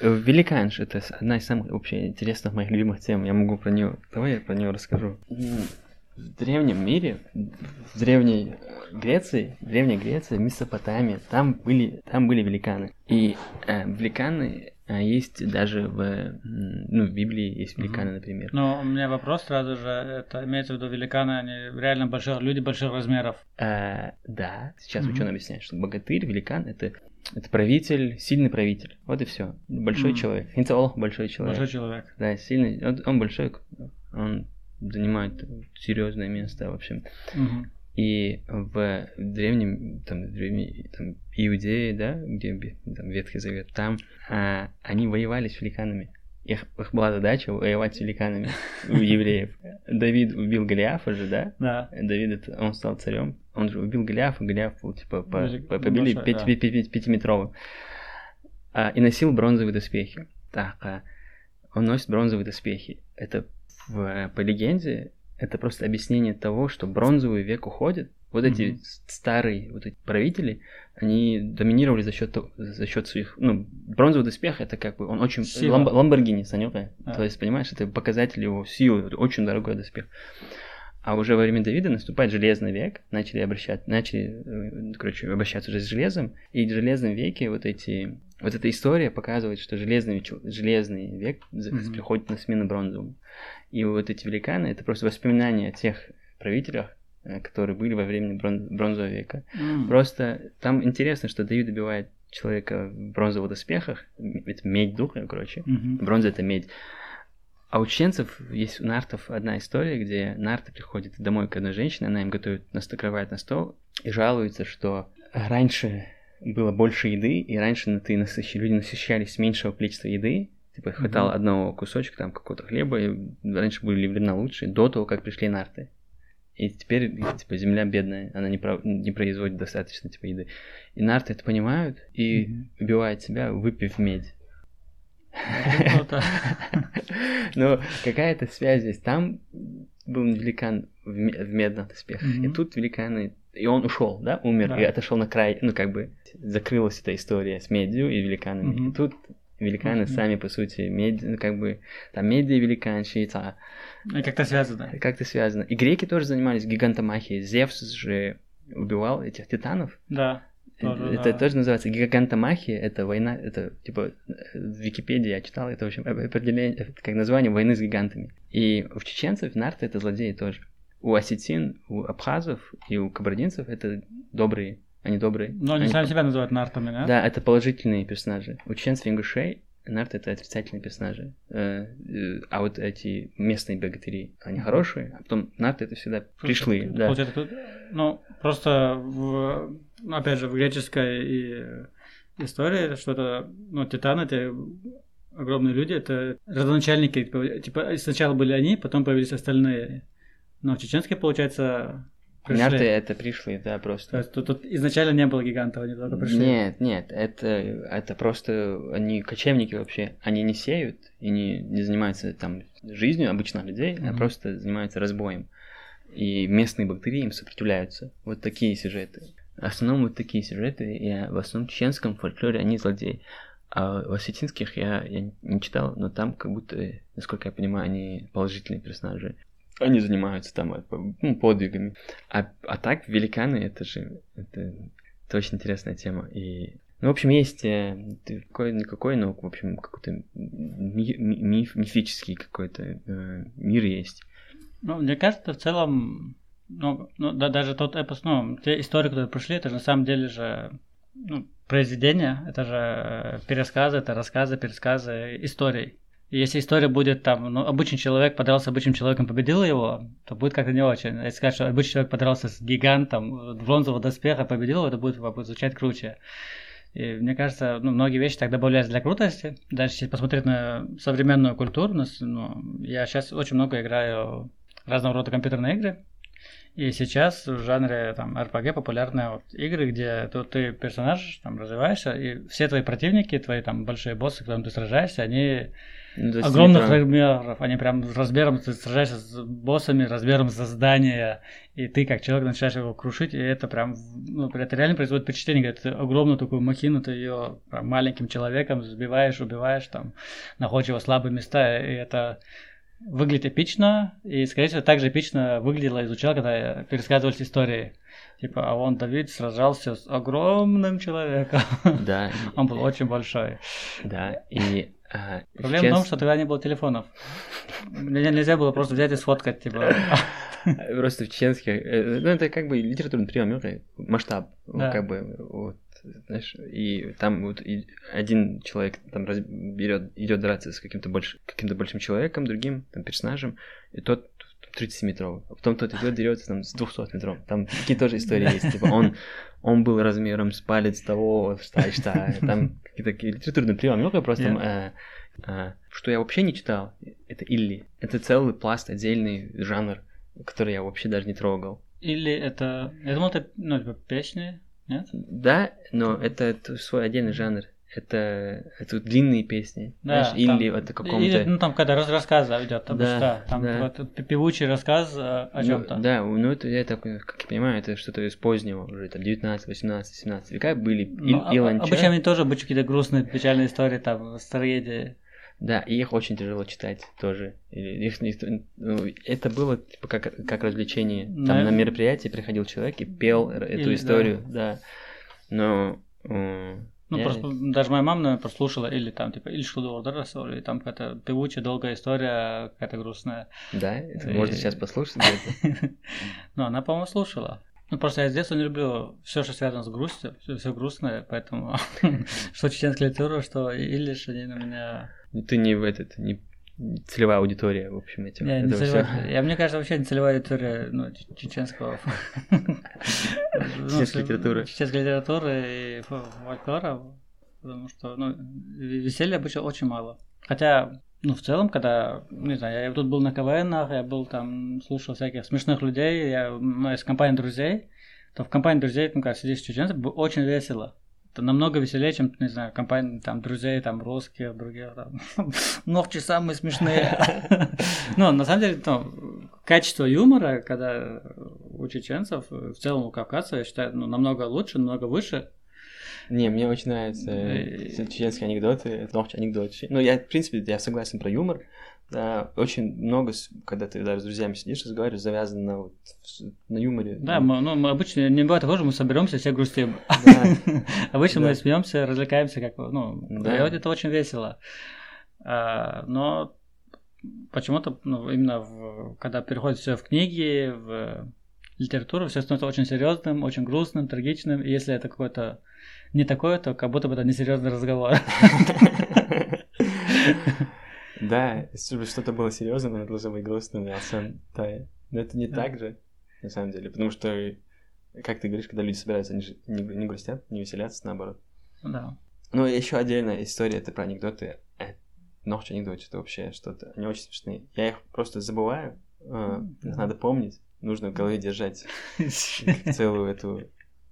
Э, Великанш — это одна из самых вообще интересных моих любимых тем. Я могу про нее... Давай я про нее расскажу. В древнем мире, в древней э, Греции, в древней Греции, Месопотамии, там были, там были великаны. И э, великаны есть даже в, ну, в Библии есть великаны, например. Но у меня вопрос сразу же, это имеется в виду великаны, они реально больших, люди больших размеров. Э, да, сейчас Мгм. ученый объясняет, что богатырь, великан это, это правитель, сильный правитель. Вот и все. Большой Мгм. человек. Инцеолог большой человек. Большой человек. Да, сильный. Он, он большой, он занимает серьезное место, в общем. Мгм. И в древнем, там, древней, там, Иудее, да, где там, Ветхий Завет, там а, они воевали с великанами. Их, их была задача воевать с великанами у евреев. Давид убил Голиафа же, да? Да. Давид, он стал царем. он же убил Голиафа, Голиаф был, типа, по, побили пятиметровым. А, и носил бронзовые доспехи. Так, а, он носит бронзовые доспехи. Это в, по легенде, это просто объяснение того, что бронзовый век уходит. Вот эти Мгм. с- старые вот эти правители, они доминировали за счет за счет своих, ну, бронзовый доспех это как бы он очень Сила. ламбо- ламборгини, Санёка. А. То есть, понимаешь, это показатель его силы, очень дорогой доспех. А уже во время Давида наступает железный век, начали обращать, начали, э, короче, обращаться уже с железом, и в железном веке вот эти, вот эта история показывает, что железный, железный век Мгм. приходит на смену бронзовому. И вот эти великаны, это просто воспоминания о тех правителях, э, которые были во время брон- бронзового века. М. Просто там интересно, что Давид убивает человека в бронзовых доспехах, это медь духа, короче, Мгм. Бронза это медь. А у чеченцев есть у нартов одна история, где нарты приходят домой к одной женщине, она им готовит, накрывает на стол и жалуется, что раньше было больше еды, и раньше ты насыщ- люди насыщались меньшего количества еды, типа хватало Мгм. одного кусочка там какого-то хлеба, и раньше были времена лучше, до того, как пришли нарты. И теперь, типа, земля бедная, она не, про- не производит достаточно, типа, еды. И нарты это понимают и Мгм. убивают себя, выпив медь. Но какая-то связь здесь. Там был великан в, ме- в медных доспехах, и тут великаны... И он ушел, да, умер, и отошел на край, ну, как бы, закрылась эта история с медью и великанами. И тут великаны Мгм. сами, по сути, медь, ну, как бы, там меди и великанши, та- И как-то связано. как-то связано. И греки тоже занимались гигантомахией. Зевс же убивал этих титанов. Да. Тоже, это да. тоже называется гигантомахия, это война, это типа в Википедии я читал, это в общем определение, это как название войны с гигантами. И у чеченцев нарты это злодеи тоже. У осетин, у абхазов и у кабардинцев это добрые, они добрые. Но они сами себя называют нартами, да? Да, это положительные персонажи. У чеченцев ингушей нарты это отрицательные персонажи. Э, э, А вот эти местные богатыри, они хорошие, а потом нарты это всегда пришлые. Да. Получается, тут, ну, просто, в, ну, опять же, в греческой и истории, что это, ну, титаны, это огромные люди, это родоначальники, типа, типа, сначала были они, потом появились остальные. Но в чеченской, получается, пришли. Нарты это пришлые, да, просто. То есть тут, тут изначально не было гигантов, они только пришли. Нет, нет, это, это просто они кочевники вообще. Они не сеют и не, не занимаются там жизнью обычных людей, а Мгм. просто занимаются разбоем. И местные бактерии им сопротивляются. Вот такие сюжеты. В основном вот такие сюжеты, и в основном в чеченском фольклоре они злодеи. А в осетинских я, я не читал, но там как будто, насколько я понимаю, они положительные персонажи. Они занимаются там э, ну, подвигами. А, а так, великаны, это же... Это, это очень интересная тема. И, ну, в общем, есть э, какой-никакой, но, в общем, какой-то ми- ми- миф, мифический какой-то э, мир есть. Ну, мне кажется, в целом, ну, ну, да, даже тот эпос, ну, те истории, которые пришли, это же на самом деле же ну, произведения, это же э, пересказы, это рассказы, пересказы историй. Если история будет там, ну, обычный человек подрался с обычным человеком, победил его, то будет как-то не очень. Если сказать, что обычный человек подрался с гигантом в бронзового доспеха, победил это будет, будет звучать круче. И мне кажется, ну, многие вещи так добавляются для крутости. Даже если посмотреть на современную культуру, ну, я сейчас очень много играю разного рода компьютерные игры. И сейчас в жанре там RPG популярны вот игры, где тут ты персонаж там развиваешься, и все твои противники, твои там большие боссы, с которыми ты сражаешься, они Ну, огромных метро- размеров, они прям размером, ты сражаешься с боссами размером за здание, и ты как человек начинаешь его крушить, и это прям, ну, это реально производит впечатление, когда ты огромную такую махину, ты ее прям маленьким человеком сбиваешь, убиваешь, там, находишь его слабые места, и это выглядит эпично, и, скорее всего, так же эпично выглядело, изучал, когда пересказывались истории. Типа, а он, Давид, сражался с огромным человеком. Да, Он был очень большой. да, и... Проблема в том, что тогда не было телефонов. Нельзя было просто взять и сфоткать, типа. Просто в чеченских... э, Ну, это как бы литературный прием, масштаб. ну, Да. Как бы, вот, знаешь, и там вот и один человек там раз- берет, идет драться с каким-то больш, каким-то большим человеком, другим там персонажем, и тот 30-метровый. А потом тот идет, дерется там с 200 метров. Там такие тоже истории есть. Типа он, он был размером с палец того, что, что там какие-то такие литературные приемы. просто э, э, что я вообще не читал, это Илли. Это целый пласт, отдельный жанр, который я вообще даже не трогал. Или это... Я думал, это, ну, типа, песни, нет? Да, но это, это свой отдельный жанр. Это, это длинные песни. Да, знаешь, там- или это каком-то... Или, ну, там, когда раз, рассказ идет, там, Да, да, там да. вот певучий рассказ э, о Ну, чем-то. Да, ну это, я так, как я понимаю, это что-то из позднего уже, там, 19, 18, 17 века были Ну, и, а- Иланча. обычно они тоже обычно какие-то грустные, печальные истории, там, с трагедией. Да, и их очень тяжело читать тоже. Или их ну, это было типа как, как развлечение. Там Да. на мероприятие приходил человек и пел эту Или- историю, да. Но э, Ну, я- просто даже моя мама, наверное, прослушала, или там, типа, или что или там какая-то певучая, долгая история, какая-то грустная. да, это И- можно сейчас послушать. Ну, она, по-моему, слушала. Ну, просто я с детства не люблю все, что связано с грустью, все, грустное, поэтому что чеченская литература, что Ильиш, они на меня... Ну, Ты не в этот, не целевая аудитория, в общем, этим. Не, не целевая-. Я, мне кажется, вообще не целевая аудитория ну, чеченского... Ну, Чеченской литературы. Чеченской литературы и фо- фольклора, потому что, ну, веселья обычно очень мало. Хотя, ну, в целом, когда, не знаю, я тут был на КВН, я был там, слушал всяких смешных людей, я ну, из компании друзей, то в компании друзей, ну, когда сидишь с чеченцем, было очень весело. Это намного веселее, чем, не знаю, компания там друзей, там русских, других, там, ногти самые смешные. Ну, на самом деле, ну, качество юмора, когда у чеченцев, в целом у кавказцев, я считаю, ну, намного лучше, намного выше. Не, мне очень нравятся чеченские анекдоты, ногти анекдоты. Ну, я, в принципе, я согласен про юмор. Да, очень много, когда ты даже с друзьями сидишь, разговариваешь, завязано на, вот, на юморе. Да, мы, ну, мы обычно не бывает такого, что мы соберемся, все грустим. Да. Обычно Да. мы смеемся, развлекаемся, как ну, Да. и вот это очень весело. А, но почему-то, ну, именно в- когда переходит все в книги, в литературу, все становится очень серьезным, очень грустным, трагичным. И если это какое-то не такое, то как будто бы это несерьезный разговор. Да, чтобы что-то было серьезным, оно должно быть грустным, а сам, да. Но это не так же, на самом деле, потому что, как ты говоришь, когда люди собираются, они же не, не грустят, не веселятся, наоборот. Да. Ну, еще отдельная история, это про анекдоты. Э, Ночь анекдоты, это вообще что-то, они очень смешные. Я их просто забываю, э, их надо помнить, нужно в голове держать целую эту...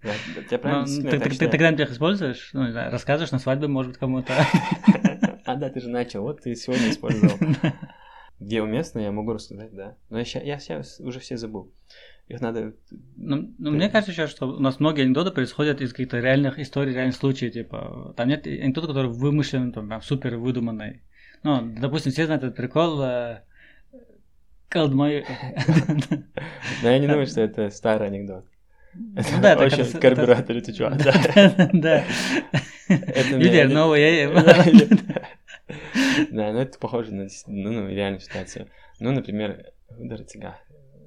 Я Ну, правильно ты, я ты- ты считаю? когда их используешь, ну, не знаю, рассказываешь на свадьбе, может быть, кому-то. А, да, ты же начал, вот ты сегодня использовал. Где уместно, я могу рассказать, да. Но я сейчас уже все забыл. Их надо... Ну, ну, мне кажется еще, что у нас многие анекдоты происходят из каких-то реальных историй, реальных случаев, типа, там нет анекдота, который вымышлен, там, прям супер выдуманный. Ну, допустим, все знают этот прикол, э, колдмай... Но я не думаю, что это старый анекдот. Ну да, это очень как- в карбюраторе ты чувак, да. Да. Это Юлия, мне- новый я... Да, ну это похоже на ну, ну, реальную ситуацию. Ну, например, удар тяга.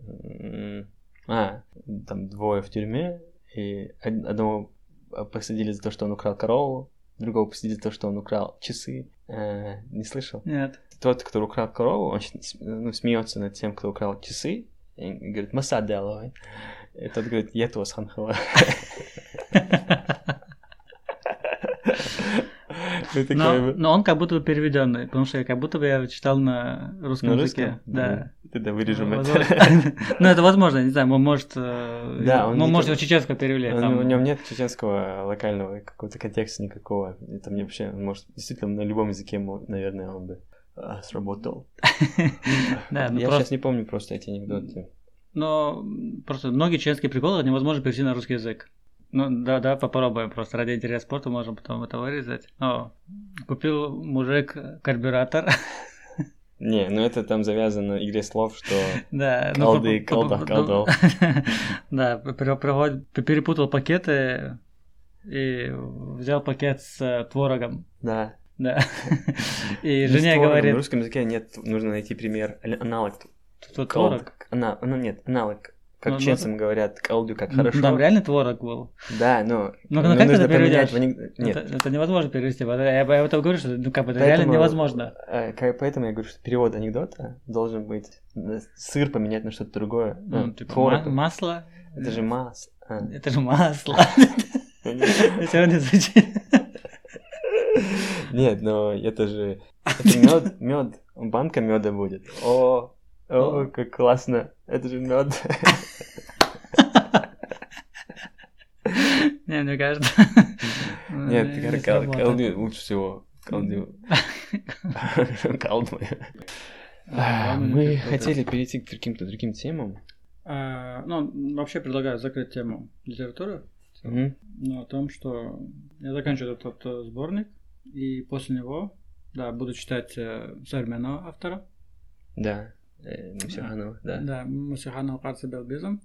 М, А, там двое в тюрьме, и од- одного посадили за то, что он украл корову, другого посадили за то, что он украл часы. Э, Не слышал? Нет. Тот, кто украл корову, он ну, смеется над тем, кто украл часы, и говорит, Масад деловой. И тот говорит, я то санхала. Но, но он как будто бы переведенный, потому что я как будто бы я читал на русском На языке. русском? Да. Тогда вырежем Ну, это. Ну, это возможно, не знаю, может, э, Да, он может, его чеченского перевели. У него- него нет чеченского локального какого-то контекста никакого. Это мне вообще, может, действительно, на любом языке, наверное, он бы а, сработал. Ну Я сейчас не помню просто эти анекдоты. Но просто многие чеченские приколы невозможно перевести на русский язык. Ну, да, да, попробуем. Просто ради интереса спорта можем потом это вырезать. О, купил мужик карбюратор. Не, ну это там завязано игре слов, что Да, ну, Колды, по- колда, колдол. Да, перепутал пакеты и взял пакет с э, творогом. да. Да. И с жене говорит, На русском языке нет, нужно найти пример, аналог. творог. Ну нет, аналог. Как Ну, чеченцам говорят, колду как Ну, хорошо. Там реально творог был. Да, но, Ну, но ну, как нужно это поменять в Нет, Это, это невозможно перевести. Я, я об этом говорю, что ну, как бы это Поэтому, реально невозможно. э, Поэтому я говорю, что перевод анекдота должен быть э, сыр поменять на что-то другое. Ну, Ну, типа, творог. ма- масло. Это же масс. а. Это же масло. Все равно звучит. Нет, но это же это мед, мед, банка меда будет. О, о, как классно. Это же мед. мне кажется. Нет, Не кал- сработает. колды лучше всего. Колды. Колдуй. А, Мы хотели перейти к каким-то другим темам. А, Ну, вообще предлагаю закрыть тему литературы. Ну, о том, что я заканчиваю этот, э, сборник, и после него, да, буду читать э, современного автора. Да. Э, Мусиханова, да. Да, Мусихана Алкарца Белбизом.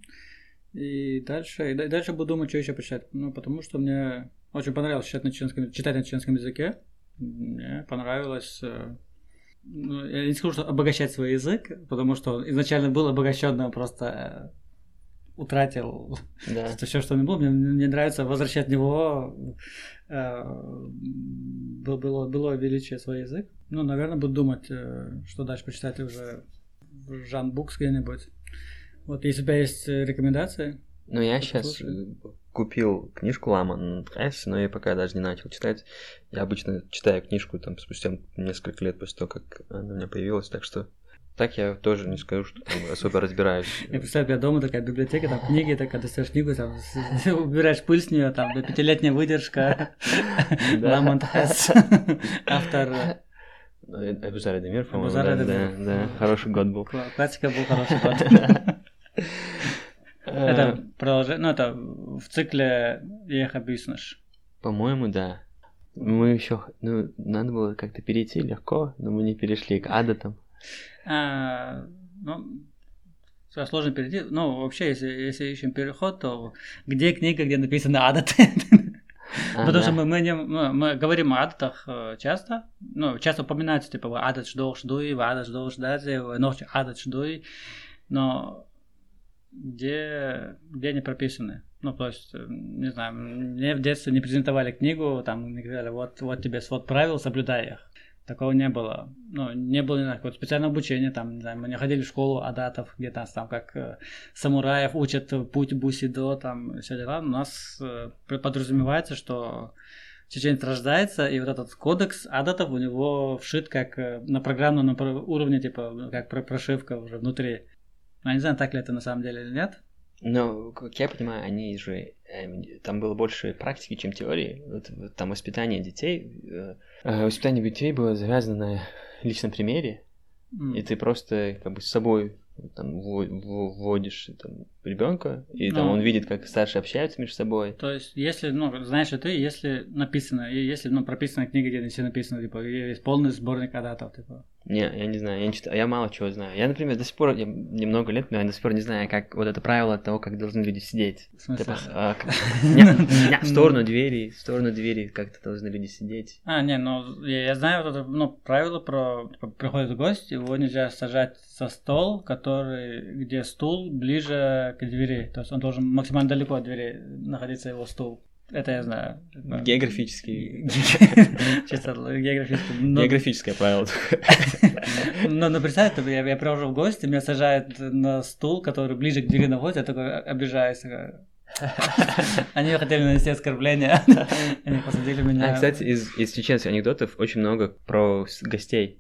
И дальше, и да- дальше буду думать, что еще почитать. Ну, потому что мне очень понравилось читать на чеченском, читать на чеченском языке. Мне понравилось... э, ну, я не скажу, что обогащать свой язык, потому что он изначально был обогащенным, просто э, утратил Да. все, что он был. Мне, мне нравится возвращать в него э, был- было, было величие свой язык. Ну, наверное, буду думать, э, что дальше почитать уже в Жан Букс где-нибудь. Вот, если у тебя есть э, рекомендации, Ну, я сейчас слушай. купил книжку Лама Прайс, но я пока даже не начал читать. Я обычно читаю книжку там спустя несколько лет после того, как она у меня появилась, так что так я тоже не скажу, что там особо разбираюсь. я представляю, у тебя дома такая библиотека, там книги, такая достаешь книгу, там убираешь пыль с нее, там пятилетняя выдержка, Да. Ламонт Хесс, автор э, Абузар Эдемир, по-моему, Абузар да, да, да, хороший год был. кла- классика был хороший год. Э, Это продолжение, ну это в цикле «Ех объяснишь». По-моему, да. Мы еще, ну, надо было как-то перейти легко, но мы не перешли к адатам. А, ну, сложно перейти. Ну, вообще, если, если ищем переход, то где книга, где написано адаты? А, Потому что мы, мы, не- мы, мы говорим о адатах э, часто. Ну, часто упоминается, типа, «Вы адат ждох ждуй, вы адат ждох ждазе, вы ночь адат ждуй. Но где, где они прописаны? Ну, то есть, э, не знаю, мне в детстве не презентовали книгу, там не говорили, вот, вот тебе свод правил, соблюдай их. Такого не было. Ну, не было, не знаю, какого-то специального обучения, там, не знаю, мы не ходили в школу адатов, где нас там как э, самураев учат путь бусидо, там, все дела. У нас э, подразумевается, что чеченец рождается, и вот этот кодекс адатов у него вшит как э, на программном на про- уровне, типа, как про- прошивка уже внутри. Ну, Я не знаю, так ли это на самом деле или нет. Но, как я понимаю, они же... эм, там было больше практики, чем теории. Вот, вот там воспитание детей... э, э, воспитание детей было завязано на личном примере, М. и ты просто как бы с собой там вво- вво- вводишь там, ребенка, и там Ну. он видит, как старшие общаются между собой. То есть, если, ну, знаешь ли ты, если написано, если, ну, прописано в книге, где все написано, типа, есть полный сборник адатов, типа. Не, я не знаю, я не читаю, я мало чего знаю. Я, например, до сих пор, я немного лет, но я до сих пор не знаю, как вот это правило того, как должны люди сидеть. В смысле? Типа, а, как- не, не, в сторону двери, в сторону двери как-то должны люди сидеть. А, не, ну, я, я знаю вот это, ну, правило про, типа, приходит гость, его нельзя сажать со стол, который, где стул ближе к двери, то есть он должен максимально далеко от двери находиться его стул. Это я знаю. Типа, Географический. Чисто географически. Но- Географическое правило. Ну, ну представь, я, я прихожу в гости, меня сажают на стул, который ближе к двери находится, я такой обижаюсь. Они хотели нанести оскорбление. Они посадили меня. А, кстати, из, из чеченских анекдотов очень много про гостей.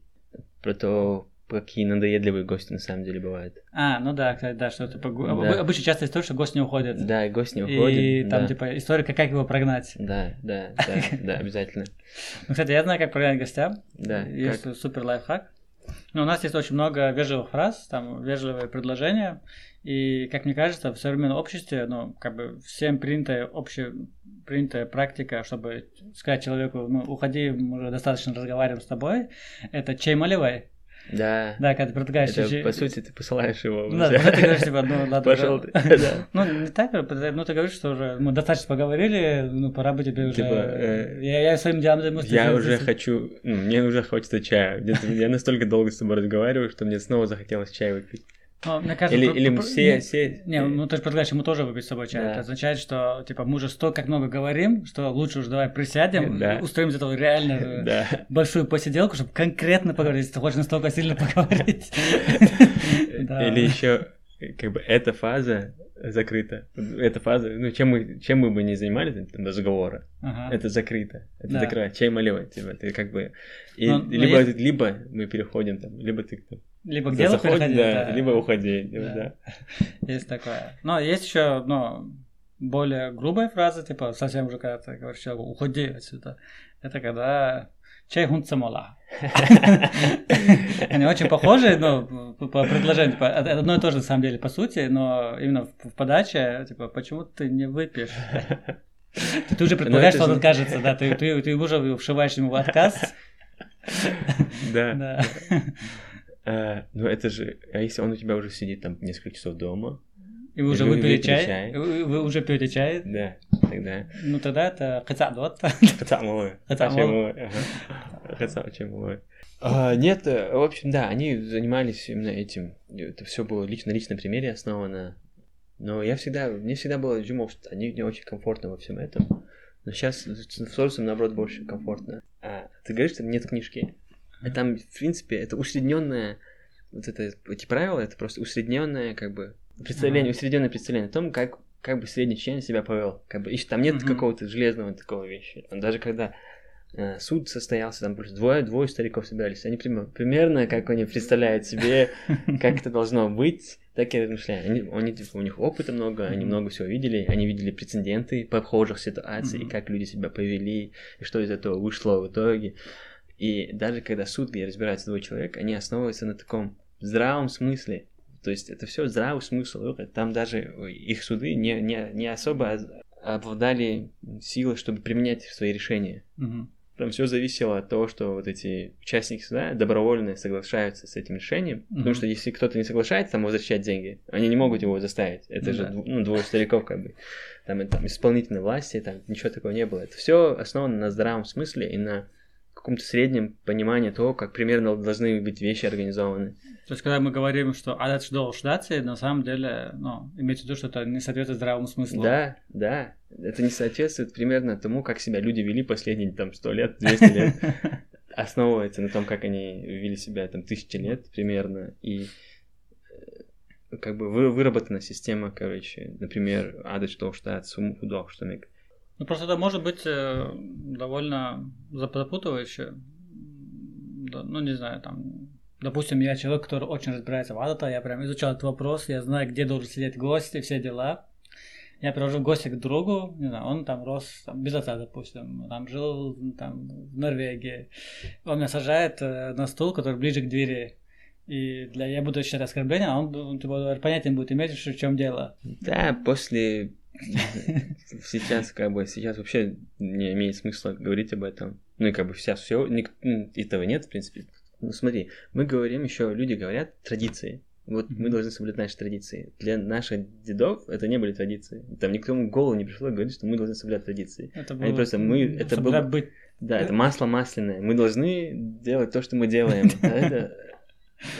Про то, какие надоедливые гости на самом деле бывают. А, ну да, кстати, да, что типа гу- Да. обычно часто история, что гость не уходит. Да, и гость не уходит. И там да. типа история, как его прогнать. Да, да, да, да, обязательно. Ну, кстати, я знаю, как прогнать гостям. Да, Есть супер лайфхак. Ну, у нас есть очень много вежливых фраз, там вежливые предложения. И, как мне кажется, в современном обществе, ну, как бы всем принятая общепринятая практика, чтобы сказать человеку, ну, уходи, мы уже достаточно разговариваем с тобой, это чай маливай. Да. Да, когда ты предлагаешь Это, чай- по сути, ты посылаешь его. Ну, да, ты говоришь, типа, ну, ладно. Пошел ты. Ну, не так, ну, ты говоришь, что уже мы достаточно поговорили, ну, пора бы тебе уже... Типа, э, я, я своим делом займусь. Я уже хочу, ну, мне уже хочется чая. Я настолько долго с тобой разговариваю, что мне снова захотелось чай выпить. Ну, мне кажется, Или, про- или про- все, не- все... Не, ну ты же предлагаешь ему тоже выпить с собой чай. Да. Это означает, что типа мы уже столько много говорим, что лучше уж давай присядем, Да. устроим из этого реально Да. большую посиделку, чтобы конкретно поговорить, если ты хочешь настолько сильно поговорить. Или еще, как бы, эта фаза закрыта. Эта фаза, ну, чем мы, чем мы бы не занимались, там, разговора, Ага. это закрыто. Это Да. закрыто. Чай маливать, типа, ты как бы... И Но- но либо, есть- либо мы переходим там, либо ты там, Либо к делу переходить, да, да. либо уходи. Да. Да. Есть такое. Но есть еще, ну, более грубая фраза, типа совсем уже когда ты говоришь человеку, уходи отсюда. Это когда чай хунцамала. Они очень похожи, но по предложению, типа, одно и то же на самом деле по сути, но именно в подаче, типа, почему ты не выпьешь? Ты уже предполагаешь, что он откажется, да, ты, ты, ты уже вшиваешь ему в отказ. Да. А, ну это же, а если он у тебя уже сидит там несколько часов дома, и вы уже выпили чай? Вы уже пьете чай? Да, тогда. Ну тогда это хацадот. Хацамой. Хацамой. Хацамой. А, нет, э, в общем, да, они занимались именно этим. Это все было лично на личном примере основано. Но я всегда, мне всегда было думал, что они не очень комфортно во всем этом. Но сейчас с Соросом, наоборот, больше комфортно. А ты говоришь, что нет книжки. А там, в принципе, это усредненное, вот это, эти правила, это просто усредненное, как бы, представление, усредненное представление о том, как, как бы средний член себя повел. Как бы, и там нет какого-то железного такого вещи. Даже когда э, суд состоялся, там просто двое, двое стариков собирались, они примерно, как они представляют себе, как это должно быть, так и размышляют. Они, они, типа, у них опыта много, они много всего видели, они видели прецеденты похожих ситуаций, и как люди себя повели, и что из этого вышло в итоге. И даже когда суд, где разбираются двое человек, они основываются на таком здравом смысле. То есть это все здравый смысл. Там даже их суды не, не, не особо обладали силой, чтобы применять свои решения. Угу. Там все зависело от того, что вот эти участники суда добровольно соглашаются с этим решением. Mm-hmm. Потому что если кто-то не соглашается там возвращать деньги, они не могут его заставить. Это mm-hmm. же ну, двое стариков, как бы. Там, там исполнительной власти, там ничего такого не было. Это все основано на здравом смысле и на каком-то среднем понимании того, как примерно должны быть вещи организованы. То есть, когда мы говорим, что адат что шдаться, на самом деле, ну, имеется в виду, что это не соответствует здравому смыслу. Да, да. Это не соответствует примерно тому, как себя люди вели последние там сто лет, 200 лет. Основывается на том, как они вели себя там тысячи лет примерно. И э, как бы выработана система, короче, например, адат что штат, сум худох, что. Ну, просто это может быть э, довольно запутывающе. Ну, не знаю, там, допустим, я человек, который очень разбирается в адата, я прям изучал этот вопрос, я знаю, где должен сидеть гость и все дела. Я привожу в гости к другу, не знаю, он там рос там, без отца, допустим, там жил там, в Норвегии. Он меня сажает э, на стул, который ближе к двери. И для я буду считать оскорбление, а он, он типа, понятия не будет иметь, в чем дело. Да, после Сейчас, как бы, сейчас вообще не имеет смысла говорить об этом. Ну и как бы сейчас все, ник- этого нет, в принципе. Ну смотри, мы говорим еще, люди говорят традиции. Вот мы должны соблюдать наши традиции. Для наших дедов это не были традиции. Там никто в голову не пришло говорить, что мы должны соблюдать традиции. Это было... Они просто мы, это было... быть... Да, это масло масляное. Мы должны делать то, что мы делаем. Это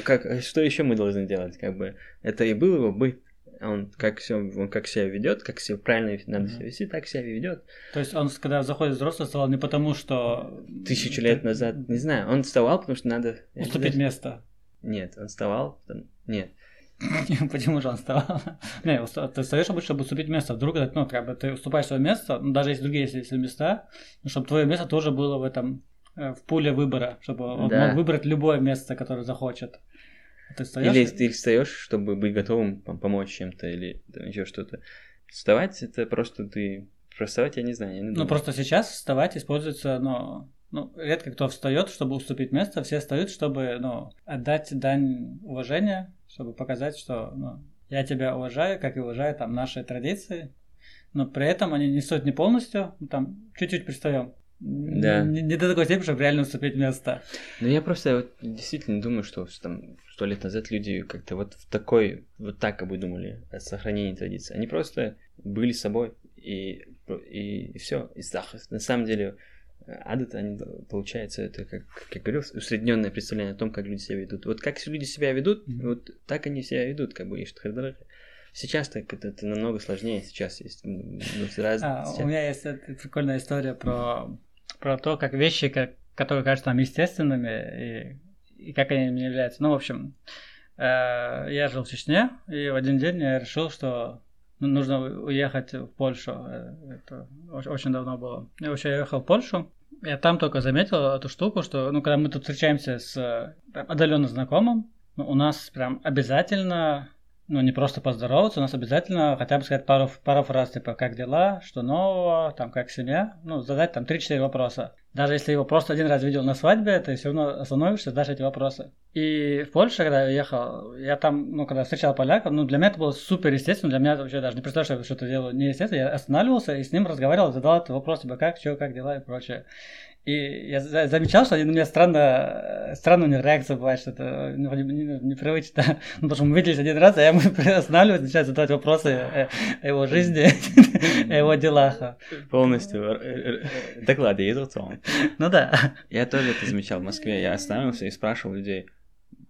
как, что еще мы должны делать, как бы, это и был его быт, он как все, он как себя ведет, как себя правильно надо себя вести, так себя ведет. То есть он, когда заходит взрослый, вставал не потому, что... Тысячу лет назад, не знаю, он вставал, потому что надо... Уступить место. Нет, он вставал, нет. Почему же он вставал? Не, ты встаешь обычно, чтобы уступить место. Вдруг, ну, как бы ты уступаешь свое место, ну, даже если другие есть места, ну, чтобы твое место тоже было в этом, э, в пуле выбора, чтобы он мог выбрать любое место, которое захочет. Ты встаешь? Или ты встаешь, чтобы быть готовым помочь чем-то или там, еще что-то. Вставать это просто ты. Вставать я не знаю. Я не ну просто сейчас вставать используется, но ну, редко кто встает, чтобы уступить место, все встают, чтобы ну, отдать дань уважения, чтобы показать, что ну, я тебя уважаю, как и уважаю там наши традиции, но при этом они не стоят не полностью, там чуть-чуть пристаем. Да. Не, не до такой степени, чтобы реально уступить место. Ну, я просто вот действительно думаю, что там сто лет назад люди как-то вот в такой, вот так как бы думали о сохранении традиции. Они просто были собой, и, и, и все. И на самом деле, адат, они, получается, это, как, как говорил, усредненное представление о том, как люди себя ведут. Вот как люди себя ведут, mm-hmm. вот так они себя ведут, как бы, и что Сейчас так это, это намного сложнее, сейчас есть ну, раз, а, сейчас... У меня есть прикольная история про про то, как вещи, как, которые кажутся нам естественными, и, и как они мне являются. Ну, в общем, э, я жил в Чечне, и в один день я решил, что ну, нужно уехать в Польшу. Э, это очень давно было. И вообще я уехал в Польшу. Я там только заметил эту штуку, что, ну, когда мы тут встречаемся с отдаленно знакомым, ну, у нас прям обязательно ну, не просто поздороваться, у нас обязательно хотя бы сказать пару, пару фраз, типа, как дела, что нового, там, как семья, ну, задать там 3-4 вопроса. Даже если его просто один раз видел на свадьбе, ты все равно остановишься, задашь эти вопросы. И в Польше, когда я ехал, я там, ну, когда встречал поляков, ну, для меня это было супер естественно, для меня вообще даже не представляю, что я что-то делаю неестественно. Я останавливался и с ним разговаривал, задал этот вопрос, типа, как, что, как дела и прочее. И я замечал, что они на меня странно, странно у них реакция бывает, что это ну, непривычно. Ну, потому что мы виделись один раз, а я ему останавливаюсь, начинаю задавать вопросы о, его жизни, о его делах. Полностью доклады ездил он. Ну да. Я тоже это замечал в Москве. Я остановился и спрашивал людей,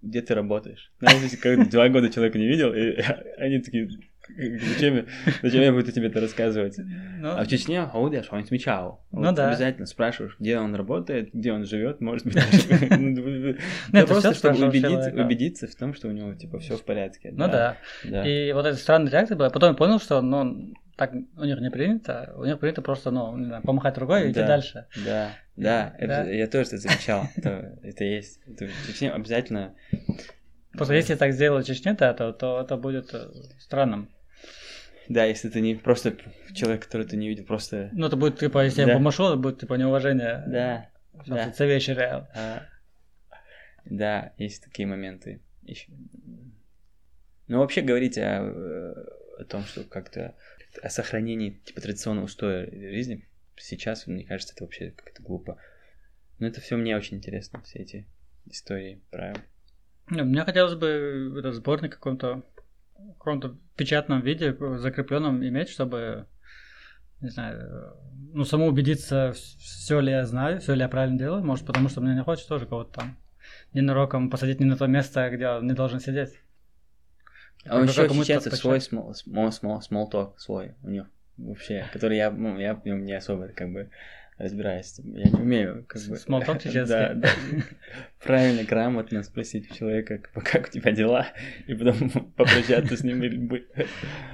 где ты работаешь? Знаете, как два года человека не видел, и они такие, Зачем, зачем я буду тебе это рассказывать? Ну, а в Чечне ходишь, он отмечал. Ну вот да. Обязательно спрашиваешь, где он работает, где он живет, может быть, даже. Ну, просто чтобы убедиться, в том, что у него типа все в порядке. Ну да. И вот эта странная реакция была. Потом я понял, что ну, так у них не принято, у них принято просто, ну, не знаю, помахать рукой и идти дальше. Да, да, это, я тоже это замечал, это, это есть. Это в Чечне обязательно... Просто если так сделать в Чечне, то, то, то это будет э, странным. Да, если ты не просто человек, который ты не видел, просто... Ну, это будет, типа, если да. я помашу, это будет, типа, неуважение. Да, да. Это вещи реал. А, да, есть такие моменты. Еще... Ну, вообще говорить о, о том, что как-то о сохранении, типа, традиционного устоя жизни сейчас, мне кажется, это вообще как-то глупо. Но это все мне очень интересно, все эти истории. Не, мне хотелось бы этот сборник каком-то каком-то печатном виде, закрепленном иметь, чтобы, не знаю, ну, саму убедиться, все ли я знаю, все ли я правильно делаю, может, потому что мне не хочется тоже кого-то там ненароком посадить не на то место, где он не должен сидеть. А он еще чеченцев свой small, small, small, small talk свой у них вообще, который я, ну, я не особо как бы разбираюсь. Я не умею как бы... Смолток чеченский. Да, да. Правильно, грамотно спросить у человека, как у тебя дела, и потом попрощаться с ним.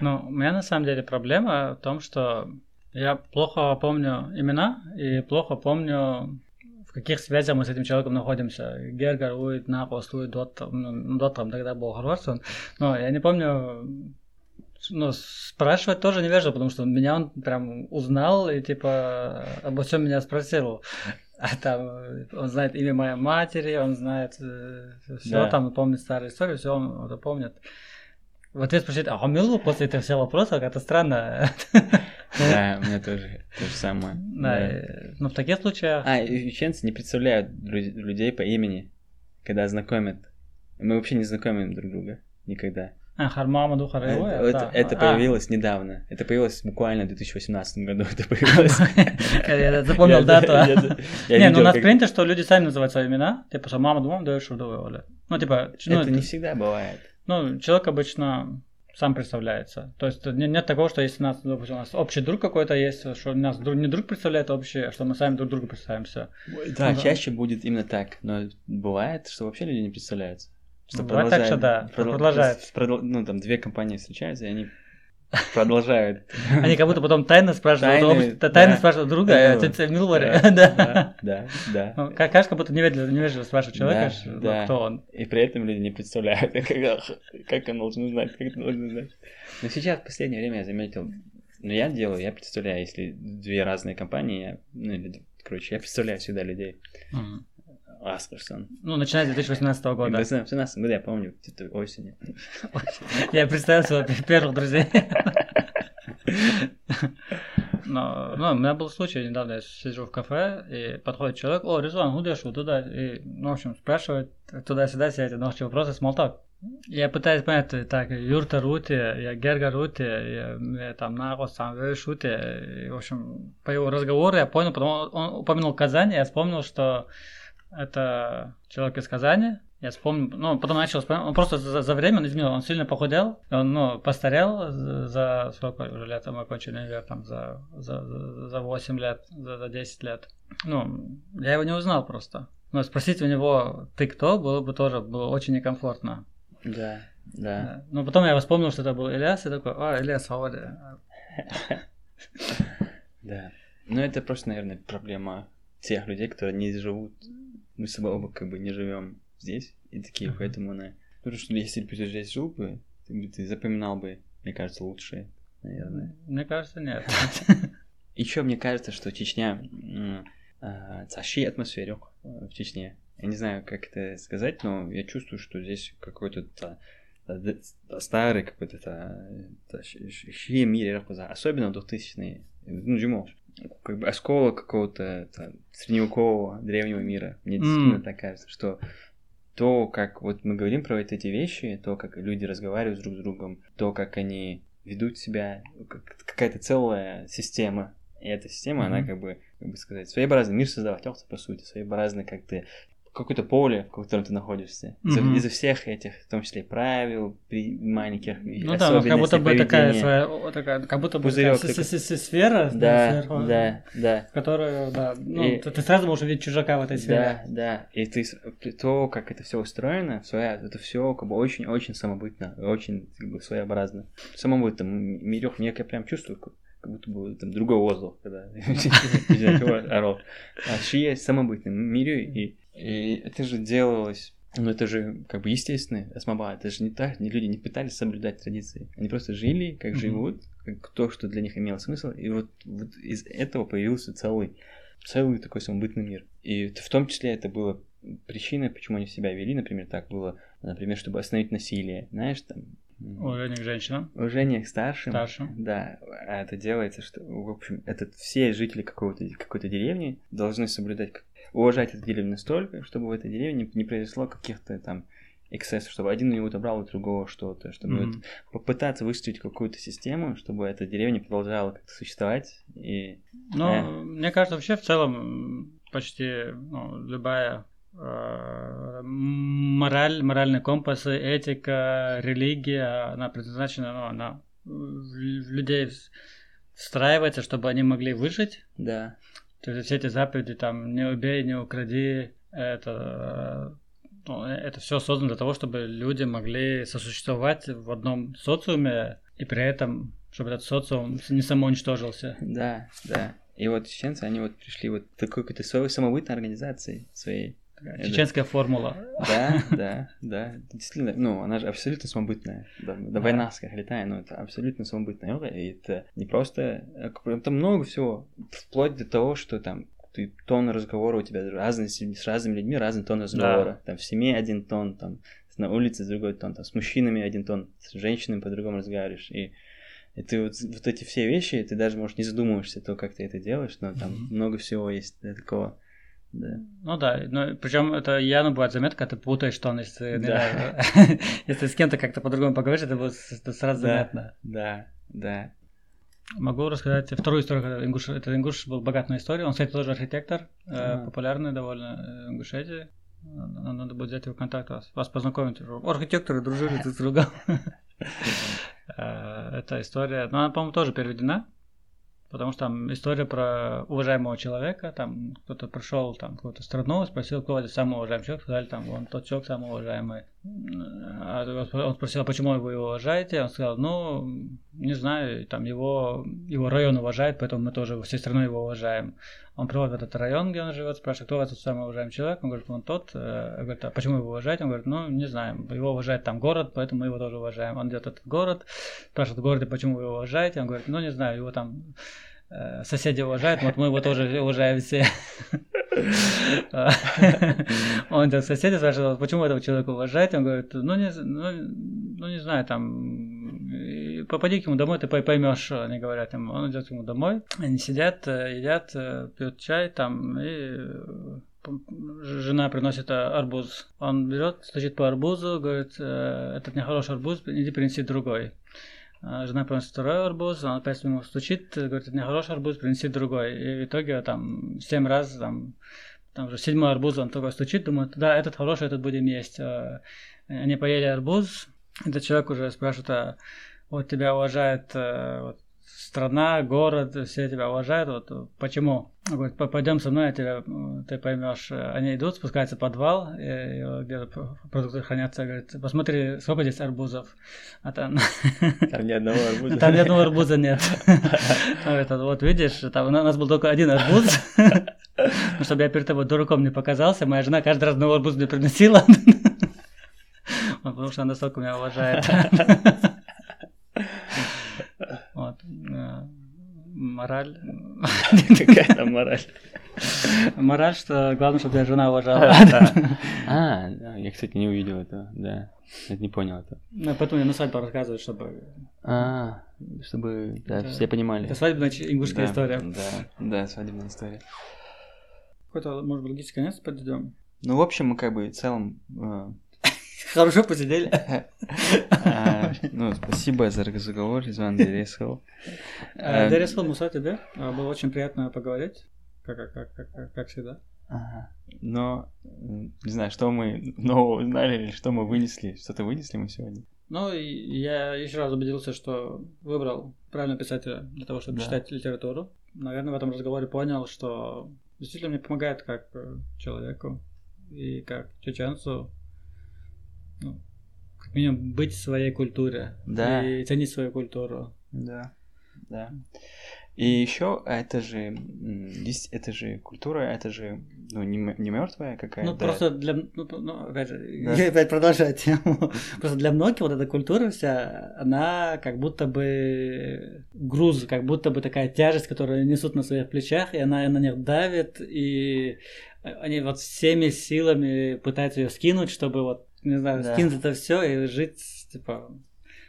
Ну, у меня на самом деле проблема в том, что я плохо помню имена и плохо помню в каких связях мы с этим человеком находимся. Гергар, Уит, Напос, Уит, Доттер, ну, Доттер тогда был Хорварсон, но я не помню ну, спрашивать тоже невежливо, потому что меня он прям узнал и типа обо всем меня спросил. А там он знает имя моей матери, он знает э, все, да. там помнит старые истории, все он это помнит. В ответ спросить, а Хамилу после этого всего вопроса, как-то странно. Да, у меня тоже то же самое. Да, но ну, в таких случаях... А, чеченцы не представляют людей по имени, когда знакомят. Мы вообще не знакомим друг друга никогда. А, Хармамаду Хараева? Это, это, это а. появилось а. недавно. Это появилось буквально в 2018 году. Это появилось. Я запомнил дату. Не, ну у нас принято, что люди сами называют свои имена. Типа, что мама думала, даешь Оля. Ну, типа... Ну, это не всегда бывает. Ну, человек обычно сам представляется. То есть нет такого, что если у нас, допустим, у нас общий друг какой-то есть, что у нас друг, не друг представляет общий, а что мы сами друг другу представляемся. Да, ну, чаще да. будет именно так, но бывает, что вообще люди не представляются. Что Бывает так, что да, продолжает. Продол... Ну, там две компании встречаются, и они продолжают. Они как будто потом тайно спрашивают, тайно, спрашивают друга, а ты Милваре. Да, да, да. Ну, кажется, как будто невежливо, спрашивать человека, ну, кто он. И при этом люди не представляют, как он должен знать, как он должен знать. Но сейчас, в последнее время, я заметил, ну, я делаю, я представляю, если две разные компании, ну, или, короче, я представляю всегда людей. Асперсон. Ну, начиная с 2018 года. В 2018 году, я помню, где-то осенью. Я представил своих первых друзей. Но, ну, у меня был случай, недавно я сижу в кафе, и подходит человек, о, Резван, куда шел туда, и, ну, в общем, спрашивает туда-сюда все эти ночи вопросы, смолтак. Я пытаюсь понять, так, Юрта Рути, я Герга Рути, я, я там Нагос, там Шути, и, в общем, по его разговору я понял, потом он упомянул Казань, я вспомнил, что это человек из Казани. Я вспомнил, ну, потом начал вспоминать, он просто за, за время он изменил, он сильно похудел, он, ну, постарел за сколько уже лет мы кончили универ, там, за, за, за 8 лет, за, за 10 лет. Ну, я его не узнал просто. Но спросить у него, ты кто, было бы тоже было очень некомфортно. Да, да. Но потом я вспомнил, что это был Ильяс, и такой, а, Ильяс, Ауди. Да. Ну, это просто, наверное, проблема тех людей, которые не живут мы с собой оба как бы не живем здесь, и такие, uh-huh. поэтому она... Ну, потому что если бы ты здесь жил бы, ты, ты запоминал бы, мне кажется, лучше, наверное. Мне кажется, нет. Еще мне кажется, что Чечня цаши атмосферу в Чечне. Я не знаю, как это сказать, но я чувствую, что здесь какой-то старый какой-то мире, особенно 2000-е, ну, Джимо, как бы осколок какого-то средневекового древнего мира. Мне действительно mm. так кажется, что то, как вот мы говорим про вот эти вещи, то, как люди разговаривают друг с другом, то, как они ведут себя, какая-то целая система. И эта система, mm-hmm. она как бы, как бы сказать, своеобразный мир создавать, по сути, своеобразный, как ты какое-то поле, в котором ты находишься. Mm-hmm. Из-за всех этих, в том числе правил, при маленьких Ну да, как будто бы такая своя, такая, как будто бы Пузырёк, такая с- с- с- сфера, Да, да, да. в которую, да, ну, И- ты, сразу можешь увидеть чужака в этой сфере. Да, да. И ты то, как это все устроено, своя, это все как бы очень-очень самобытно, очень как бы своеобразно. В самом этом мирёх мне я прям чувствую, как будто бы там другой воздух, когда орал. А шия самобытный мире, и, и это же делалось ну, это же как бы естественно, осмоба, это же не так, не люди не пытались соблюдать традиции. Они просто жили, как Мгм. живут, как то, что для них имело смысл, и вот, вот из этого появился целый, целый такой самобытный мир. И в том числе это было причиной, почему они себя вели, например, так было, например, чтобы остановить насилие, знаешь, там... Уважение к женщинам, Уважение к старшим. старшим. Да, а это делается, что, в общем, это все жители какой-то деревни должны соблюдать, уважать эту деревню настолько, чтобы в этой деревне не произошло каких-то там эксцессов, чтобы один у него отобрал у другого что-то, чтобы Мгм. вот попытаться выстроить какую-то систему, чтобы эта деревня продолжала как-то существовать. И Ну, Э. мне кажется, вообще в целом почти ну, любая э, мораль, моральные компасы, этика, религия, она предназначена, ну, она в людей вс- встраивается, чтобы они могли выжить. да, То есть все эти заповеди, там, не убей, не укради, это, э, ну, это все создано для того, чтобы люди могли сосуществовать в одном социуме, и при этом, чтобы этот социум не самоуничтожился. да, да. И вот чеченцы, они вот пришли вот такой какой-то своей самобытной организации своей. Чеченская формула. Да, да, да. Действительно, ну, она же абсолютно самобытная. Да, да, война летая, но это абсолютно самобытная. И это не просто... э, Там много всего. Вплоть до того, что там ты тон разговора у тебя разный, с разными людьми разный тон разговора. Там в семье один тон, там на улице другой тон, там с мужчинами один тон, с женщинами по-другому разговариваешь. И, и ты вот, вот эти все вещи, ты даже, может, не задумываешься, то, как ты это делаешь, но там Мгм. много всего есть да, такого. Да. Ну да, но причем это явно бывает заметка, ты путаешь тон, если, не Да. знаю, если с кем-то как-то по-другому поговоришь, это будет сразу Да. заметно. Да, да. Могу рассказать вторую историю, когда Ингуш, это Ингуш был богат на историю, он, кстати, тоже архитектор, э, Ага. популярный довольно э, в Ингушетии. Надо будет взять его контакт, вас, вас познакомить. Архитекторы дружили друг с другом. Э, Эта история, ну, она, по-моему, тоже переведена, потому что там история про уважаемого человека, там кто-то пришел там в какую-то страну, спросил, кто это самый уважаемый человек, сказали, там, вон тот человек самый уважаемый. А он спросил, а почему вы его уважаете? Он сказал, ну, не знаю, там его, его район уважает, поэтому мы тоже всей страной его уважаем. Он приводит в этот район, где он живет, спрашивает, кто этот самый уважаемый человек? Он говорит, он тот. Э, Говорит, а почему его уважаете? Он говорит, ну, не знаем, его уважает там город, поэтому мы его тоже уважаем. Он идет в этот город, спрашивает в городе, почему вы его уважаете? Он говорит, ну, не знаю, его там э, соседи уважают, вот мы его тоже уважаем все. Он идет к соседи, спрашивает, почему этого человека уважаете? Он говорит, ну не, ну, ну, не знаю, там, попади к нему домой, ты поймешь, они говорят ему. Он идет к нему домой, они сидят, э, едят, э, пьют чай там, и э, жена приносит арбуз. Он берет, стучит по арбузу, говорит, «Э, этот нехороший арбуз, иди принеси другой. А Жена приносит второй арбуз, он опять ему стучит, говорит, это нехороший арбуз, принеси другой. И в итоге там семь раз, там, там уже седьмой арбуз, он такой стучит, думает, да, этот хороший, этот будем есть. А, Они поели арбуз, этот человек уже спрашивает, а вот тебя уважает э, вот, страна, город, все тебя уважают, вот почему? Он говорит, «По- пойдем со мной, я тебя, ты поймешь. Они идут, спускаются в подвал, где продукты хранятся, говорит, посмотри, сколько здесь арбузов. А там, Там ни одного арбуза. там ни одного арбуза нет. Говорит, «А вот видишь, там у нас был только один арбуз. Ну, чтобы я перед тобой дураком не показался, моя жена каждый раз новый арбуз мне приносила. Потому что она настолько меня уважает. Вот. э, Мораль. Какая там мораль? Мораль, что главное, чтобы тебя жена уважала. А, да, я, кстати, не увидел этого, да. Я не понял это. Ну, Поэтому я на свадьбе рассказываю, чтобы... А, чтобы, да, Это- все понимали. Это свадебная ингушская Да, история. Да, да, свадебная история. Какой-то, может быть, логический конец подойдем. Ну, в общем, мы как бы в целом... э, Хорошо посидели. Ну, спасибо за разговор, Изван Дересов. Э, Дарья Муса тебе. А, Было очень приятно поговорить. Как, как, как, как, всегда. Ага. Но, не знаю, что мы нового узнали или что мы вынесли. Что-то вынесли мы сегодня? Ну, я еще раз убедился, что выбрал правильного писателя для того, чтобы Да. читать литературу. Наверное, в этом разговоре понял, что действительно мне помогает как э, человеку и как чеченцу, ну, минимум, быть в своей культуре Да. и ценить свою культуру. Да, да. И еще это же, здесь это же культура, это же ну, не, не мертвая какая-то. Ну, просто для... Ну, ну, опять же, Да. я опять продолжаю тему. Просто для многих вот эта культура вся, она как будто бы груз, как будто бы такая тяжесть, которую несут на своих плечах, и она на них давит, и они вот всеми силами пытаются ее скинуть, чтобы вот, не знаю, Да. скинуть это все и жить, типа,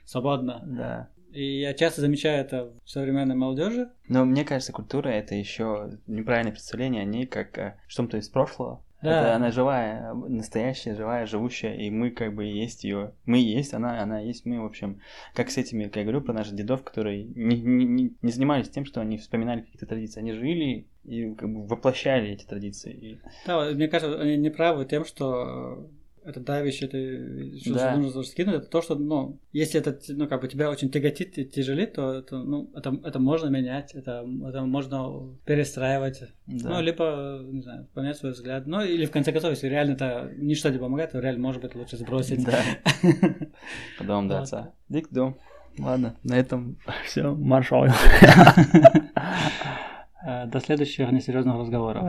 свободно. Да. И я часто замечаю это в современной молодежи. Но мне кажется, культура это еще неправильное представление о ней как э, что-то из прошлого. Да. Это она живая, настоящая, живая, живущая, и мы как бы есть ее. Мы есть, она, она есть мы, в общем. Как с этими, как я говорю, про наших дедов, которые не, не, не- занимались тем, что они вспоминали какие-то традиции. Они жили и как бы воплощали эти традиции. Да, мне кажется, они не правы тем, что это давящее, ты что Да. нужно скинуть, это то, что, ну, если это, ну, как бы тебя очень тяготит и тяжелит, то это, ну, это, это можно менять, это, это можно перестраивать, Да. ну, либо, не знаю, поменять свой взгляд, ну, или в конце концов, если реально это ничто не помогает, то реально, может быть, лучше сбросить. Да. Потом до отца. Дик дом. Ладно, на этом все. Маршал. Э, До следующих несерьезных разговоров.